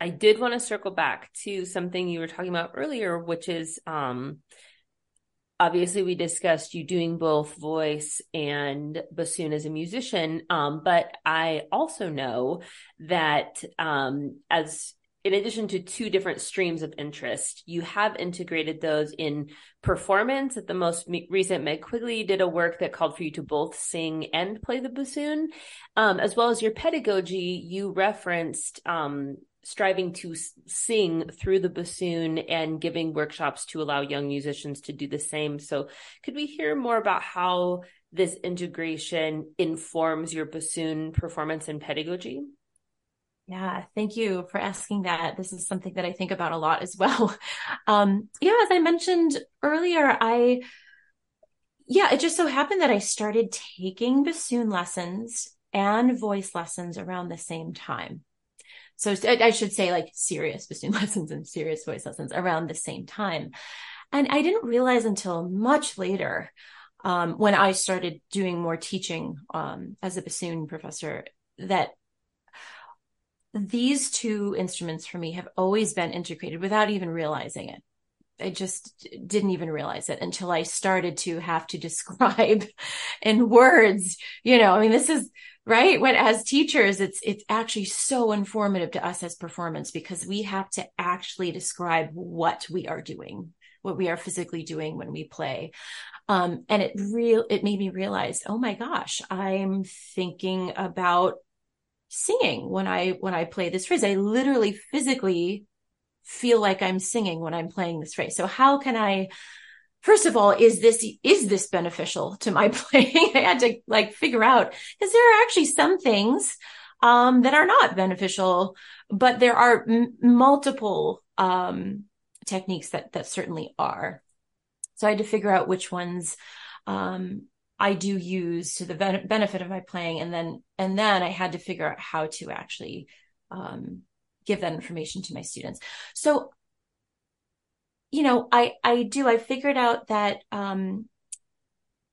I did want to circle back to something you were talking about earlier, which is um, obviously we discussed you doing both voice and bassoon as a musician um, but i also know that um, as in addition to two different streams of interest you have integrated those in performance at the most recent meg quigley did a work that called for you to both sing and play the bassoon um, as well as your pedagogy you referenced um, striving to sing through the bassoon and giving workshops to allow young musicians to do the same. So, could we hear more about how this integration informs your bassoon performance and pedagogy? Yeah, thank you for asking that. This is something that I think about a lot as well. Um, yeah, as I mentioned earlier, I, yeah, it just so happened that I started taking bassoon lessons and voice lessons around the same time. So I should say like serious bassoon lessons and serious voice lessons around the same time. And I didn't realize until much later, um, when I started doing more teaching, um, as a bassoon professor that these two instruments for me have always been integrated without even realizing it. I just didn't even realize it until I started to have to describe in words, you know, I mean, this is right when as teachers it's it's actually so informative to us as performance because we have to actually describe what we are doing what we are physically doing when we play um, and it real it made me realize oh my gosh i'm thinking about singing when i when i play this phrase i literally physically feel like i'm singing when i'm playing this phrase so how can i first of all, is this, is this beneficial to my playing? I had to like figure out because there are actually some things, um, that are not beneficial, but there are m- multiple, um, techniques that, that certainly are. So I had to figure out which ones, um, I do use to the ben- benefit of my playing. And then, and then I had to figure out how to actually, um, give that information to my students. So you know, I, I do, I figured out that, um,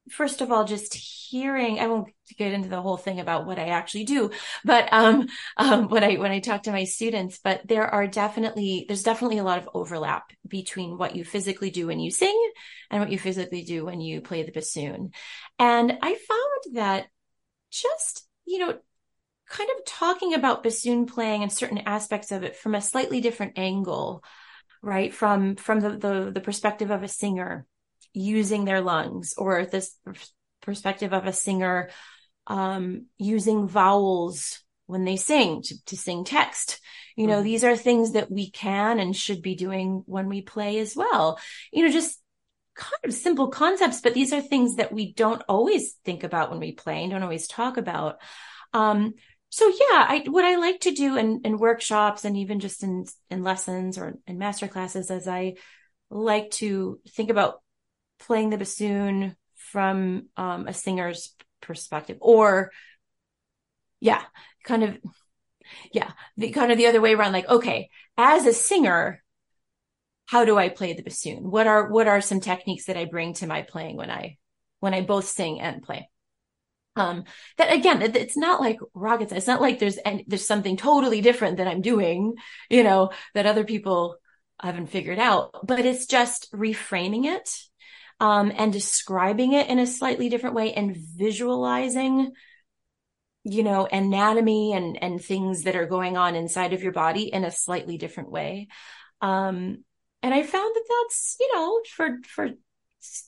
first of all, just hearing, I won't get into the whole thing about what I actually do, but, um, um, when I, when I talk to my students, but there are definitely, there's definitely a lot of overlap between what you physically do when you sing and what you physically do when you play the bassoon. And I found that just, you know, kind of talking about bassoon playing and certain aspects of it from a slightly different angle right? From, from the, the, the perspective of a singer using their lungs or this perspective of a singer, um, using vowels when they sing to, to sing text. You know, mm-hmm. these are things that we can and should be doing when we play as well. You know, just kind of simple concepts, but these are things that we don't always think about when we play and don't always talk about. Um, so yeah, I, what I like to do in, in workshops and even just in, in lessons or in master classes is I like to think about playing the bassoon from um, a singer's perspective or yeah, kind of, yeah, the kind of the other way around. Like, okay, as a singer, how do I play the bassoon? What are, what are some techniques that I bring to my playing when I, when I both sing and play? um that again it's not like rocket science, it's not like there's and there's something totally different that i'm doing you know that other people haven't figured out but it's just reframing it um and describing it in a slightly different way and visualizing you know anatomy and and things that are going on inside of your body in a slightly different way um and i found that that's you know for for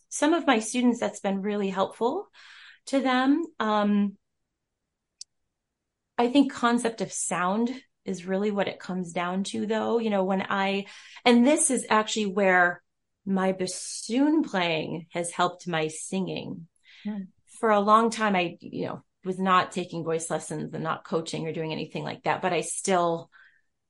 some of my students that's been really helpful to them. Um, I think concept of sound is really what it comes down to though. You know, when I, and this is actually where my bassoon playing has helped my singing. Hmm. For a long time, I, you know, was not taking voice lessons and not coaching or doing anything like that, but I still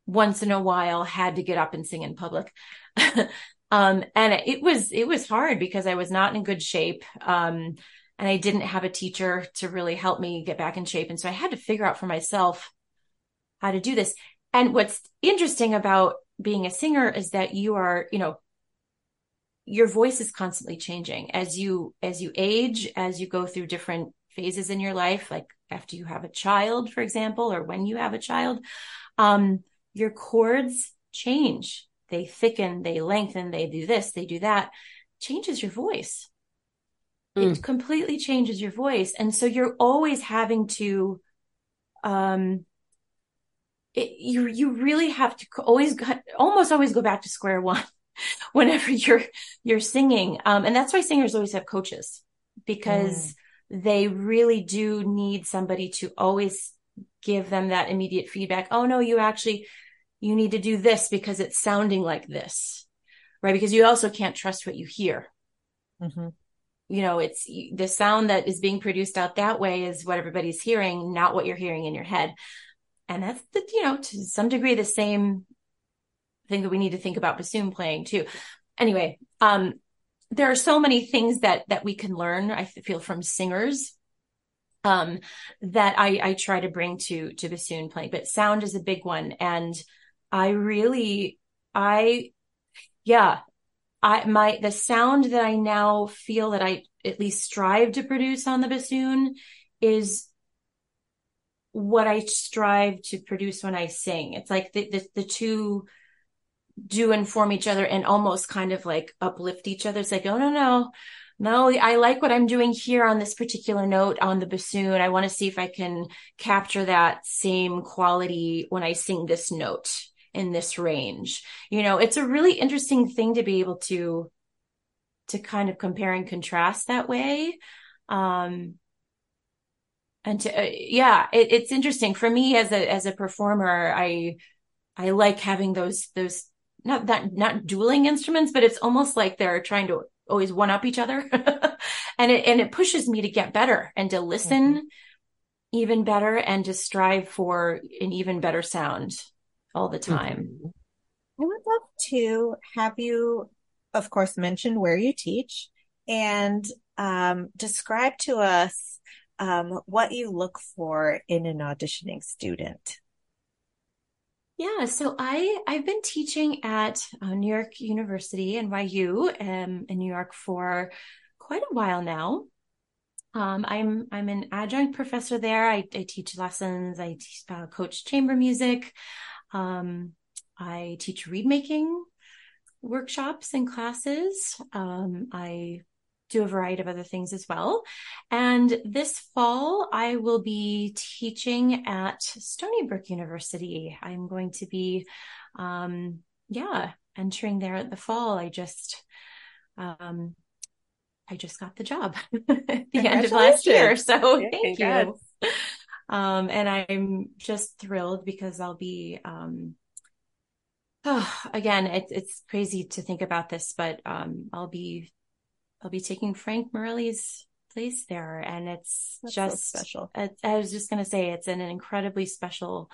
once in a while had to get up and sing in public. um, and it was, it was hard because I was not in good shape. Um, and I didn't have a teacher to really help me get back in shape. And so I had to figure out for myself how to do this. And what's interesting about being a singer is that you are, you know, your voice is constantly changing as you, as you age, as you go through different phases in your life, like after you have a child, for example, or when you have a child, um, your chords change. They thicken, they lengthen, they do this, they do that changes your voice. Mm. It completely changes your voice. And so you're always having to, um, it, you, you really have to always, almost always go back to square one whenever you're, you're singing. Um, and that's why singers always have coaches because Mm. they really do need somebody to always give them that immediate feedback. Oh no, you actually, you need to do this because it's sounding like this, right? Because you also can't trust what you hear. Mm-hmm. You know, it's the sound that is being produced out that way is what everybody's hearing, not what you're hearing in your head. And that's the, you know, to some degree, the same thing that we need to think about bassoon playing too. Anyway, um, there are so many things that, that we can learn, I feel from singers um, that I, I try to bring to, to bassoon playing, but sound is a big one. And I really, I, yeah, I, my, the sound that I now feel that I at least strive to produce on the bassoon is what I strive to produce when I sing. It's like the, the, the two do inform each other and almost kind of like uplift each other. It's like, oh, no, no, no, I like what I'm doing here on this particular note on the bassoon. I want to see if I can capture that same quality when I sing this note in this range. You know, it's a really interesting thing to be able to, to kind of compare and contrast that way. Um, and to, uh, yeah, it, it's interesting for me as a, as a performer. I, I like having those, those, not that, not dueling instruments, but it's almost like they're trying to always one up each other. and it, and it pushes me to get better and to listen mm-hmm. even better and to strive for an even better sound all the time. Mm-hmm. I would love to have you, of course, mention where you teach and um, describe to us um, what you look for in an auditioning student. Yeah, so I I've been teaching at uh, New York University NYU um, in New York for quite a while now. Um, I'm I'm an adjunct professor there. I, I teach lessons. I uh, coach chamber music. Um, I teach reed making workshops and classes. Um, I do a variety of other things as well. And this fall, I will be teaching at Stony Brook University. I'm going to be, um, yeah, entering there at the fall. I just, um, I just got the job at the end of last year. So yeah, thank you. Um, and I'm just thrilled because I'll be, um, oh, again, it, it's crazy to think about this, but, um, I'll be I'll be taking Frank Morelli's place there. And it's That's just so special. I, I was just going to say it's an incredibly special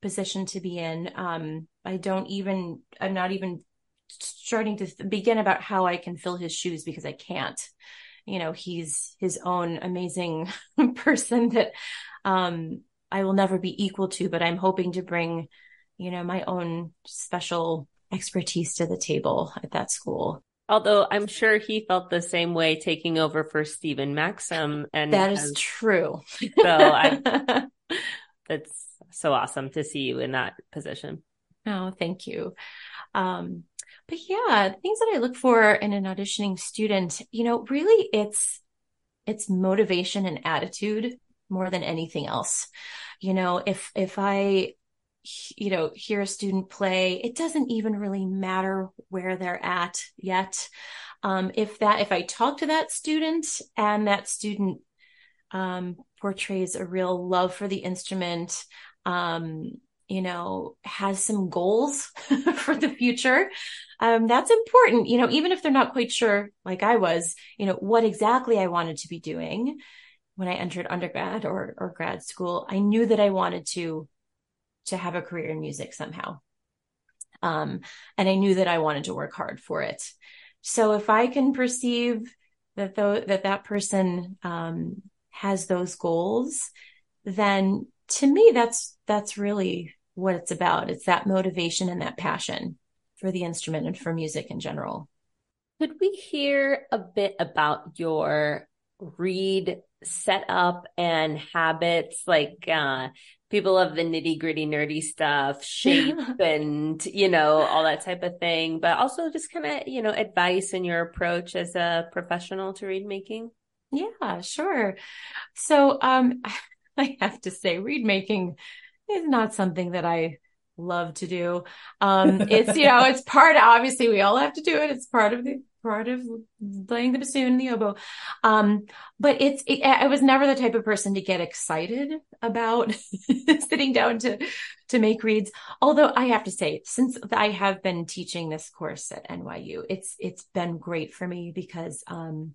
position to be in. Um, I don't even, I'm not even starting to th- begin about how I can fill his shoes because I can't. You know, he's his own amazing person that um, I will never be equal to, but I'm hoping to bring, you know, my own special expertise to the table at that school. Although I'm sure he felt the same way taking over for Stephen Maxym. And that is true. so I, it's so awesome to see you in that position. Oh, thank you. Um, but yeah, things that I look for in an auditioning student, you know, really it's, it's motivation and attitude more than anything else. You know, if, if I, you know, hear a student play, it doesn't even really matter where they're at yet. Um, if that, if I talk to that student and that student, um, portrays a real love for the instrument, um, you know, has some goals for the future. Um, that's important, you know, even if they're not quite sure, like I was, you know, what exactly I wanted to be doing when I entered undergrad or, or grad school. I knew that I wanted to to have a career in music somehow. Um, and I knew that I wanted to work hard for it. So if I can perceive that though, that that person, um, has those goals, then to me, that's, that's really what it's about. It's that motivation and that passion for the instrument and for music in general. Could we hear a bit about your reed setup and habits? Like, uh, people love the nitty gritty nerdy stuff, shape and, you know, all that type of thing, but also just kind of, you know, advice in your approach as a professional to reed making. Yeah, sure. So, um, I have to say reed making is not something that I love to do. Um, it's, you know, it's part, obviously we all have to do it. It's part of the, part of playing the bassoon and the oboe. Um, but it's, it, I was never the type of person to get excited about sitting down to, to make reeds. Although I have to say, since I have been teaching this course at NYU, it's, it's been great for me because, um,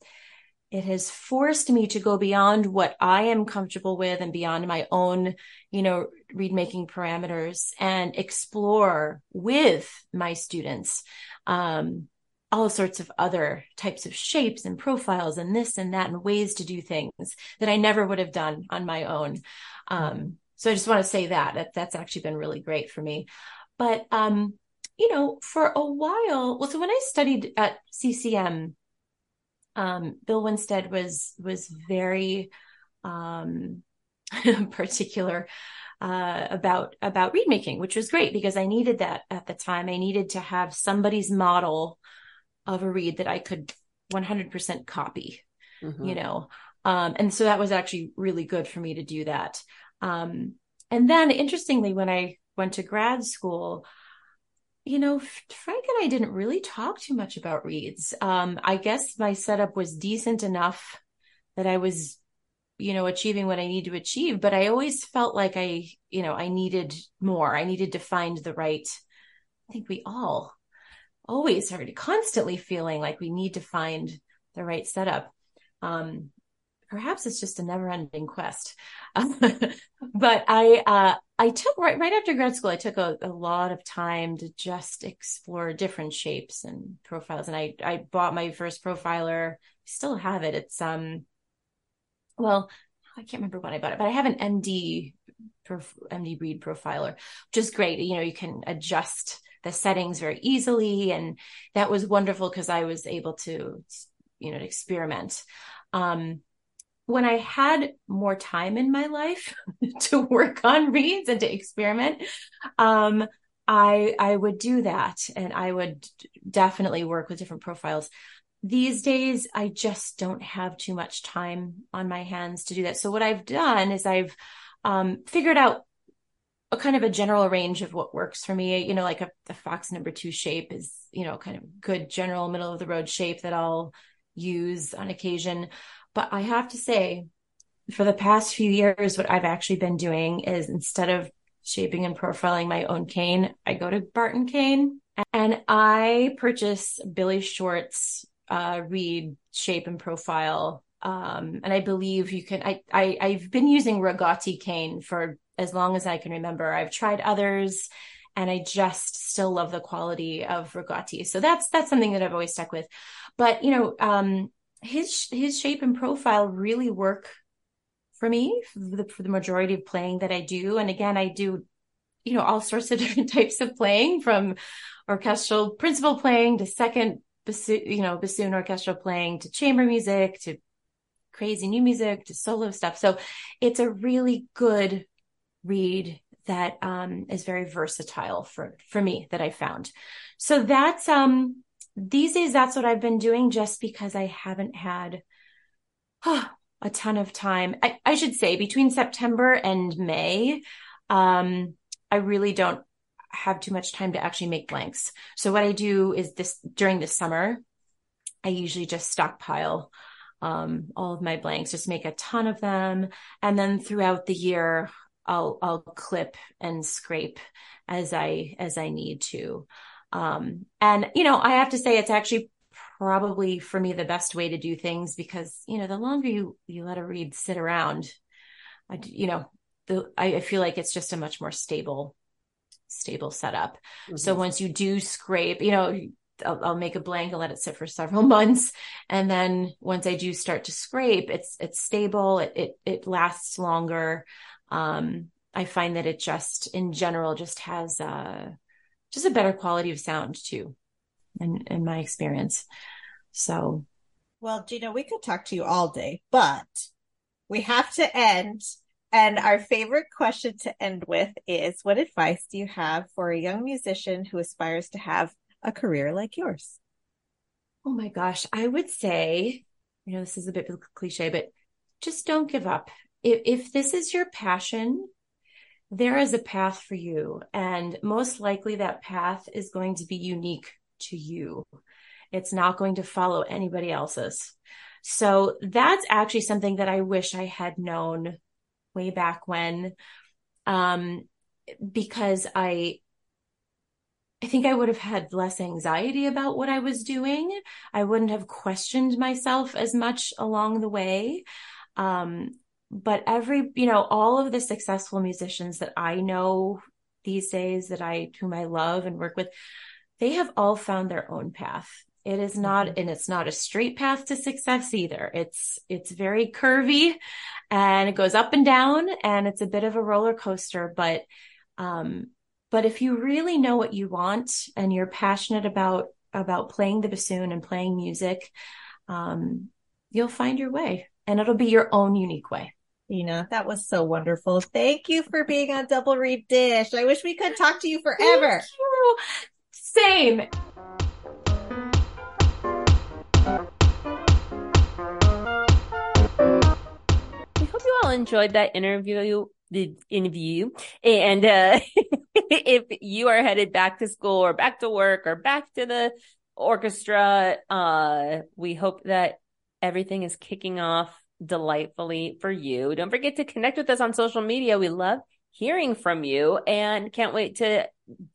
it has forced me to go beyond what I am comfortable with and beyond my own, you know, reed making parameters and explore with my students, um, all sorts of other types of shapes and profiles and this and that and ways to do things that I never would have done on my own. Um, so I just want to say that, that that's actually been really great for me. But, um, you know, for a while, well, so when I studied at CCM, um, Bill Winstead was was very um, particular uh, about about reed making, which was great because I needed that at the time. I needed to have somebody's model of a reed that I could 100% copy, mm-hmm. you know. Um, and so that was actually really good for me to do that. Um, and then, interestingly, when I went to grad school, you know, Frank and I didn't really talk too much about reeds. Um, I guess my setup was decent enough that I was, you know, achieving what I need to achieve, but I always felt like I, you know, I needed more. I needed to find the right, I think we all always are constantly feeling like we need to find the right setup. Um, perhaps it's just a never ending quest. but I, uh, I took right, right after grad school, I took a, a, lot of time to just explore different shapes and profiles. And I, I bought my first profiler. I still have it. It's, um, well, I can't remember when I bought it, but I have an MD, MD breed profiler, which is great. You know, you can adjust the settings very easily. And that was wonderful because I was able to, you know, experiment. Um, when I had more time in my life to work on reeds and to experiment, um, I I would do that, and I would definitely work with different profiles. These days, I just don't have too much time on my hands to do that. So what I've done is I've um, figured out a kind of a general range of what works for me. You know, like a, the Fox number two shape is you know kind of good general middle of the road shape that I'll use on occasion. But I have to say, for the past few years, what I've actually been doing is instead of shaping and profiling my own cane, I go to Barton Cane and I purchase Billy Short's uh, reed shape and profile. Um, and I believe you can, I, I, I've been using Rigotti cane for as long as I can remember. I've tried others and I just still love the quality of Rigotti. So that's, that's something that I've always stuck with. But, you know, um, his his shape and profile really work for me for the, for the majority of playing that I do. And again, I do, you know, all sorts of different types of playing from orchestral principal playing to second, bassoon, you know, bassoon orchestral playing to chamber music to crazy new music to solo stuff. So it's a really good reed that um, is very versatile for for me that I found. So that's um these days that's what I've been doing just because I haven't had oh, a ton of time. I, I, should say between September and May, um, I really don't have too much time to actually make blanks. So what I do is this during the summer, I usually just stockpile um, all of my blanks, just make a ton of them. And then throughout the year, I'll, I'll clip and scrape as I, as I need to. Um, and, you know, I have to say it's actually probably for me the best way to do things because, you know, the longer you, you let a reed sit around, I, you know, the, I, I feel like it's just a much more stable, stable setup. Mm-hmm. So once you do scrape, you know, I'll, I'll, make a blank and let it sit for several months. And then once I do start to scrape, it's, it's stable. It, it, it lasts longer. Um, I find that it just in general just has, uh, just a better quality of sound too, in, in my experience. So. Well, Gina, we could talk to you all day, but we have to end And our favorite question to end with is What advice do you have for a young musician who aspires to have a career like yours? Oh my gosh. I would say, you know, this is a bit cliche, but just don't give up. If, if this is your passion, there is a path for you. And most likely that path is going to be unique to you. It's not going to follow anybody else's. So that's actually something that I wish I had known way back when. Um, because I, I think I would have had less anxiety about what I was doing. I wouldn't have questioned myself as much along the way. Um, but every, you know, all of the successful musicians that I know these days that I, whom I love and work with, they have all found their own path. It is not, mm-hmm. and it's not a straight path to success either. It's, it's very curvy and it goes up and down and it's a bit of a roller coaster, but, um, but if you really know what you want and you're passionate about, about playing the bassoon and playing music, um, you'll find your way and it'll be your own unique way. Gina, that was so wonderful. Thank you for being on Double Reed Dish. I wish we could talk to you forever. You. Same. We hope you all enjoyed that interview the interview and uh, if you are headed back to school or back to work or back to the orchestra uh, we hope that everything is kicking off delightfully for you. Don't forget to connect with us on social media. We love hearing from you and can't wait to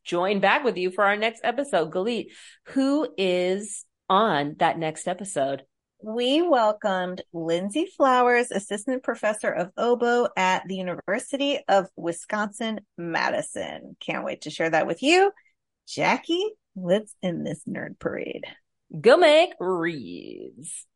join back with you for our next episode. Galit, who is on that next episode? We welcomed Lindsay Flowers, assistant professor of oboe at the University of Wisconsin Madison. Can't wait to share that with you. Jackie, let's end this nerd parade. Go make reeds.